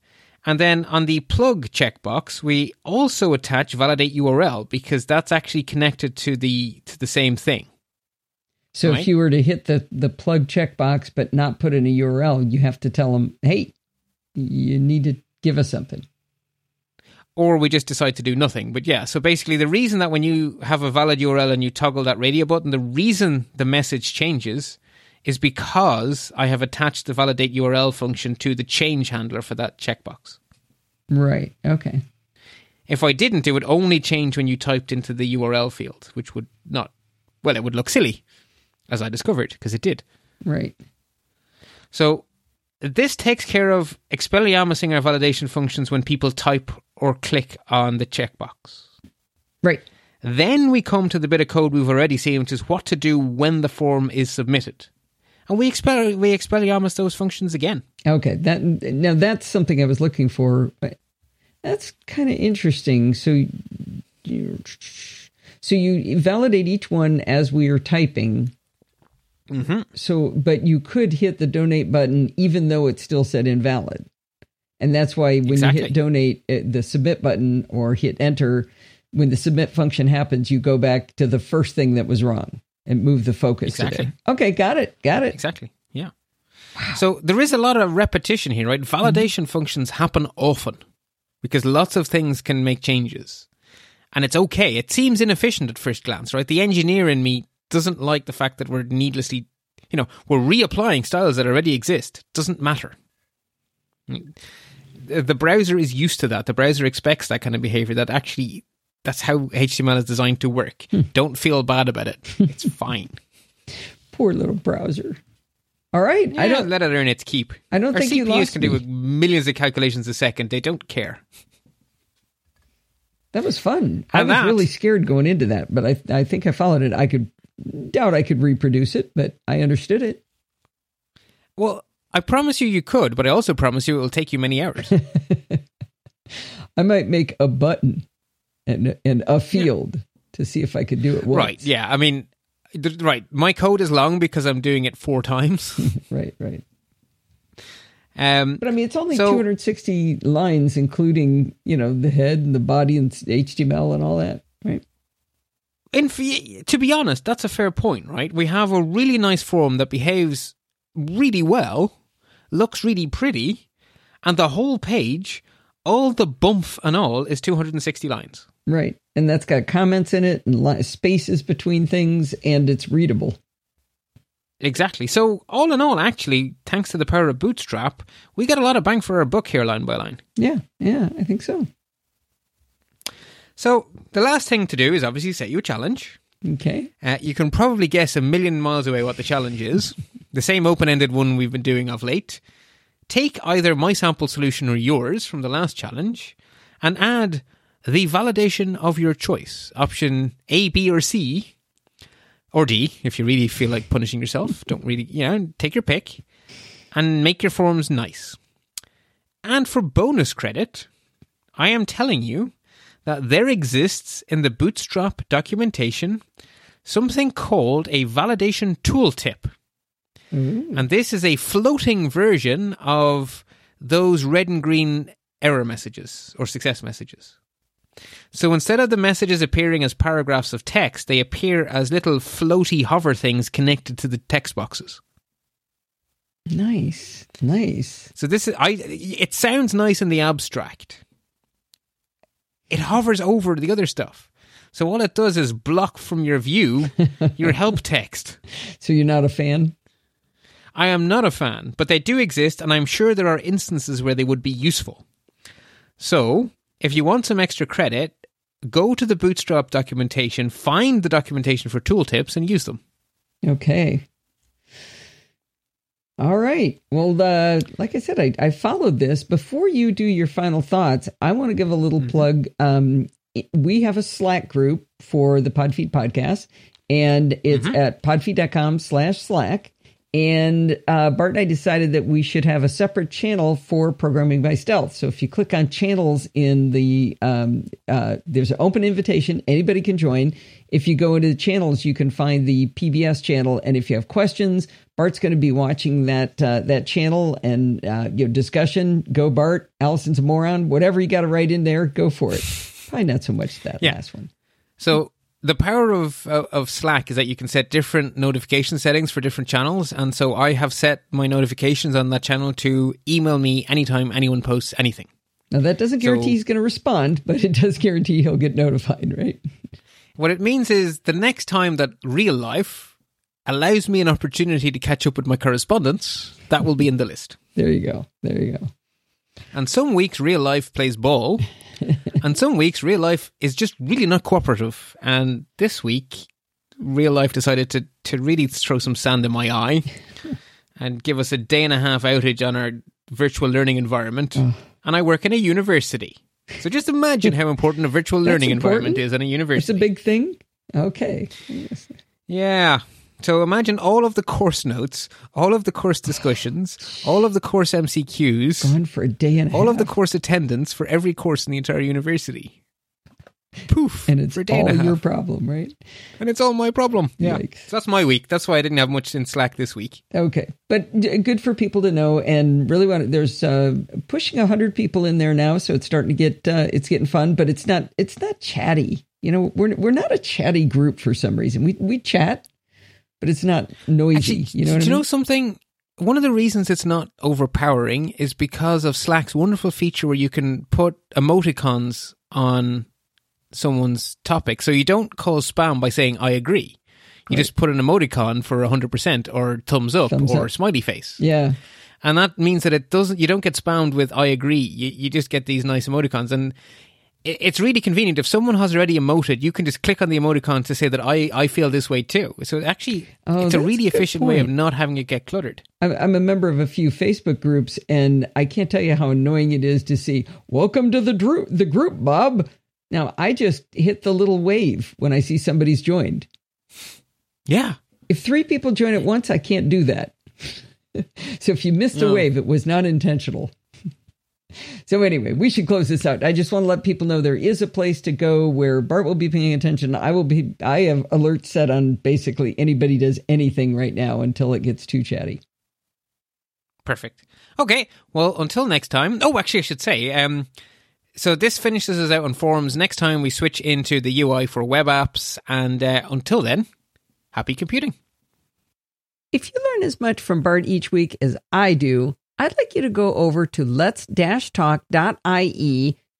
And then on the plug checkbox, we also attach validate URL because that's actually connected to the to the same thing. So Right. if you were to hit the the plug checkbox but not put in a URL, you have to tell them, "Hey, you need to give us something." Or we just decide to do nothing. But yeah, so basically the reason that when you have a valid URL and you toggle that radio button, the reason the message changes is because I have attached the validate URL function to the change handler for that checkbox. Right. Okay. If I didn't, it would only change when you typed into the URL field, which would not, well, it would look silly, as I discovered, because it did. Right. So this takes care of Expelliarmusing our validation functions when people type or click on the checkbox. Right. Then we come to the bit of code we've already seen, which is what to do when the form is submitted. And we expel we Expelliarmus those functions again. Okay. That now that's something I was looking for. That's kind of interesting. So you so you validate each one as we are typing. Mm-hmm. So, but you could hit the donate button even though it's still said invalid. And that's why when you hit donate, uh, the submit button or hit enter, when the submit function happens, you go back to the first thing that was wrong and move the focus Exactly. there. Okay, got it. Got it. Exactly. Yeah. So there is a lot of repetition here, right? Validation functions happen often because lots of things can make changes. And it's okay. It seems inefficient at first glance, right? The engineer in me doesn't like the fact that we're needlessly, you know, we're reapplying styles that already exist. Doesn't matter. The browser is used to that. The browser expects that kind of behavior that actually that's how HTML is designed to work. Hmm. Don't feel bad about it. It's fine. Poor little browser. All right. I I don't let it earn its keep. I don't Our think you CPUs can do millions of calculations a second. They don't care. That was fun. I was that- really scared going into that, but I I think I followed it. I could doubt I could reproduce it, but I understood it. Well, I promise you, you could, but I also promise you it will take you many hours. I might make a button and and a field to see if I could do it once. right? Yeah. I mean, th- right. My code is long because I'm doing it four times. Right, right. Um, But I mean, it's only So- 260 lines, including you know the head and the body and HTML and all that. In to be honest, that's a fair point, right? We have a really nice form that behaves really well, looks really pretty, and the whole page, all the bump and all, is 260 lines. Right. And that's got comments in it and li- spaces between things, and it's readable. Exactly. So, all in all, actually, thanks to the power of Bootstrap, we get a lot of bang for our buck here, line by line. Yeah, yeah, I think so. So, the last thing to do is obviously set you a challenge. Okay. Uh, you can probably guess a million miles away what the challenge is. the same open ended one we've been doing of late. Take either my sample solution or yours from the last challenge and add the validation of your choice. Option A, B, or C, or D, if you really feel like punishing yourself. Don't really, you know, take your pick and make your forms nice. And for bonus credit, I am telling you that there exists in the Bootstrap documentation something called a validation tooltip. Mm. And this is a floating version of those red and green error messages or success messages. So instead of the messages appearing as paragraphs of text, they appear as little floaty hover things connected to the text boxes. Nice, nice. So this is I it sounds nice in the abstract. It hovers over the other stuff. So all it does is block from your view your help text. So you're not a fan? I am not a fan, but they do exist, and I'm sure there are instances where they would be useful. So, if you want some extra credit, go to the Bootstrap documentation, find the documentation for tooltips, and use them. Okay. All right. Well, uh, like I said, I, I followed this. Before you do your final thoughts, I want to give a little mm-hmm. plug. Um, we have a Slack group for the Podfeet podcast, and it's mm-hmm. at podfeet.com slash Slack. And uh, Bart and I decided that we should have a separate channel for programming by stealth. So if you click on channels in the, um, uh, there's an open invitation. Anybody can join. If you go into the channels, you can find the PBS channel. And if you have questions, Bart's going to be watching that uh, that channel and uh, you know discussion. Go Bart, Allison's a moron. Whatever you got to write in there, go for it. Probably not so much that yeah. last one. So the power of of Slack is that you can set different notification settings for different channels, and so I have set my notifications on that channel to email me anytime anyone posts anything. Now that doesn't guarantee so, he's going to respond, but it does guarantee he'll get notified, right? What it means is the next time that real life allows me an opportunity to catch up with my correspondence, that will be in the list. There you go. There you go. And some weeks real life plays ball, and some weeks real life is just really not cooperative. And this week, real life decided to to really throw some sand in my eye and give us a day and a half outage on our virtual learning environment. Oh. And I work in a university. So just imagine how important a virtual learning environment is in a university. It's a big thing. Okay. Yeah. So imagine all of the course notes, all of the course discussions, all of the course MCQs, gone for a day and all half. of the course attendance for every course in the entire university. Poof, and it's all your problem, right? And it's all my problem. Yeah, so that's my week. That's why I didn't have much in Slack this week. Okay, but good for people to know, and really want. There's uh, pushing hundred people in there now, so it's starting to get uh, it's getting fun, but it's not it's not chatty. You know, we're we're not a chatty group for some reason. We we chat, but it's not noisy. Actually, you know, do you mean? know something? One of the reasons it's not overpowering is because of Slack's wonderful feature where you can put emoticons on someone's topic. So you don't cause spam by saying I agree. You right. just put an emoticon for 100% or thumbs up thumbs or up. smiley face. Yeah. And that means that it doesn't you don't get spammed with I agree. You you just get these nice emoticons and it's really convenient. If someone has already emoted, you can just click on the emoticon to say that I, I feel this way too. So actually, oh, it's a really a efficient point. way of not having it get cluttered. I'm a member of a few Facebook groups, and I can't tell you how annoying it is to see "Welcome to the group, the group, Bob." Now I just hit the little wave when I see somebody's joined. Yeah. If three people join at once, I can't do that. so if you missed no. a wave, it was not intentional. So anyway, we should close this out. I just want to let people know there is a place to go where Bart will be paying attention. I will be. I have alerts set on basically anybody does anything right now until it gets too chatty. Perfect. Okay. Well, until next time. Oh, actually, I should say. Um, so this finishes us out on forums. Next time we switch into the UI for web apps, and uh, until then, happy computing. If you learn as much from Bart each week as I do I'd like you to go over to lets-talk.ie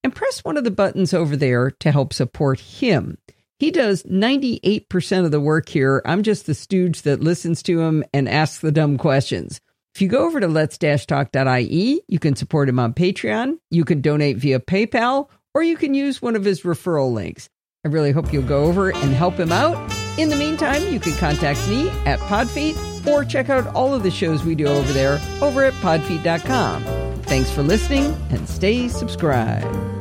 and press one of the buttons over there to help support him. He does 98% of the work here. I'm just the stooge that listens to him and asks the dumb questions. If you go over to lets-talk.ie, you can support him on Patreon, you can donate via PayPal, or you can use one of his referral links. I really hope you'll go over and help him out. In the meantime, you can contact me at Podfeet or check out all of the shows we do over there over at podfeet.com. Thanks for listening and stay subscribed.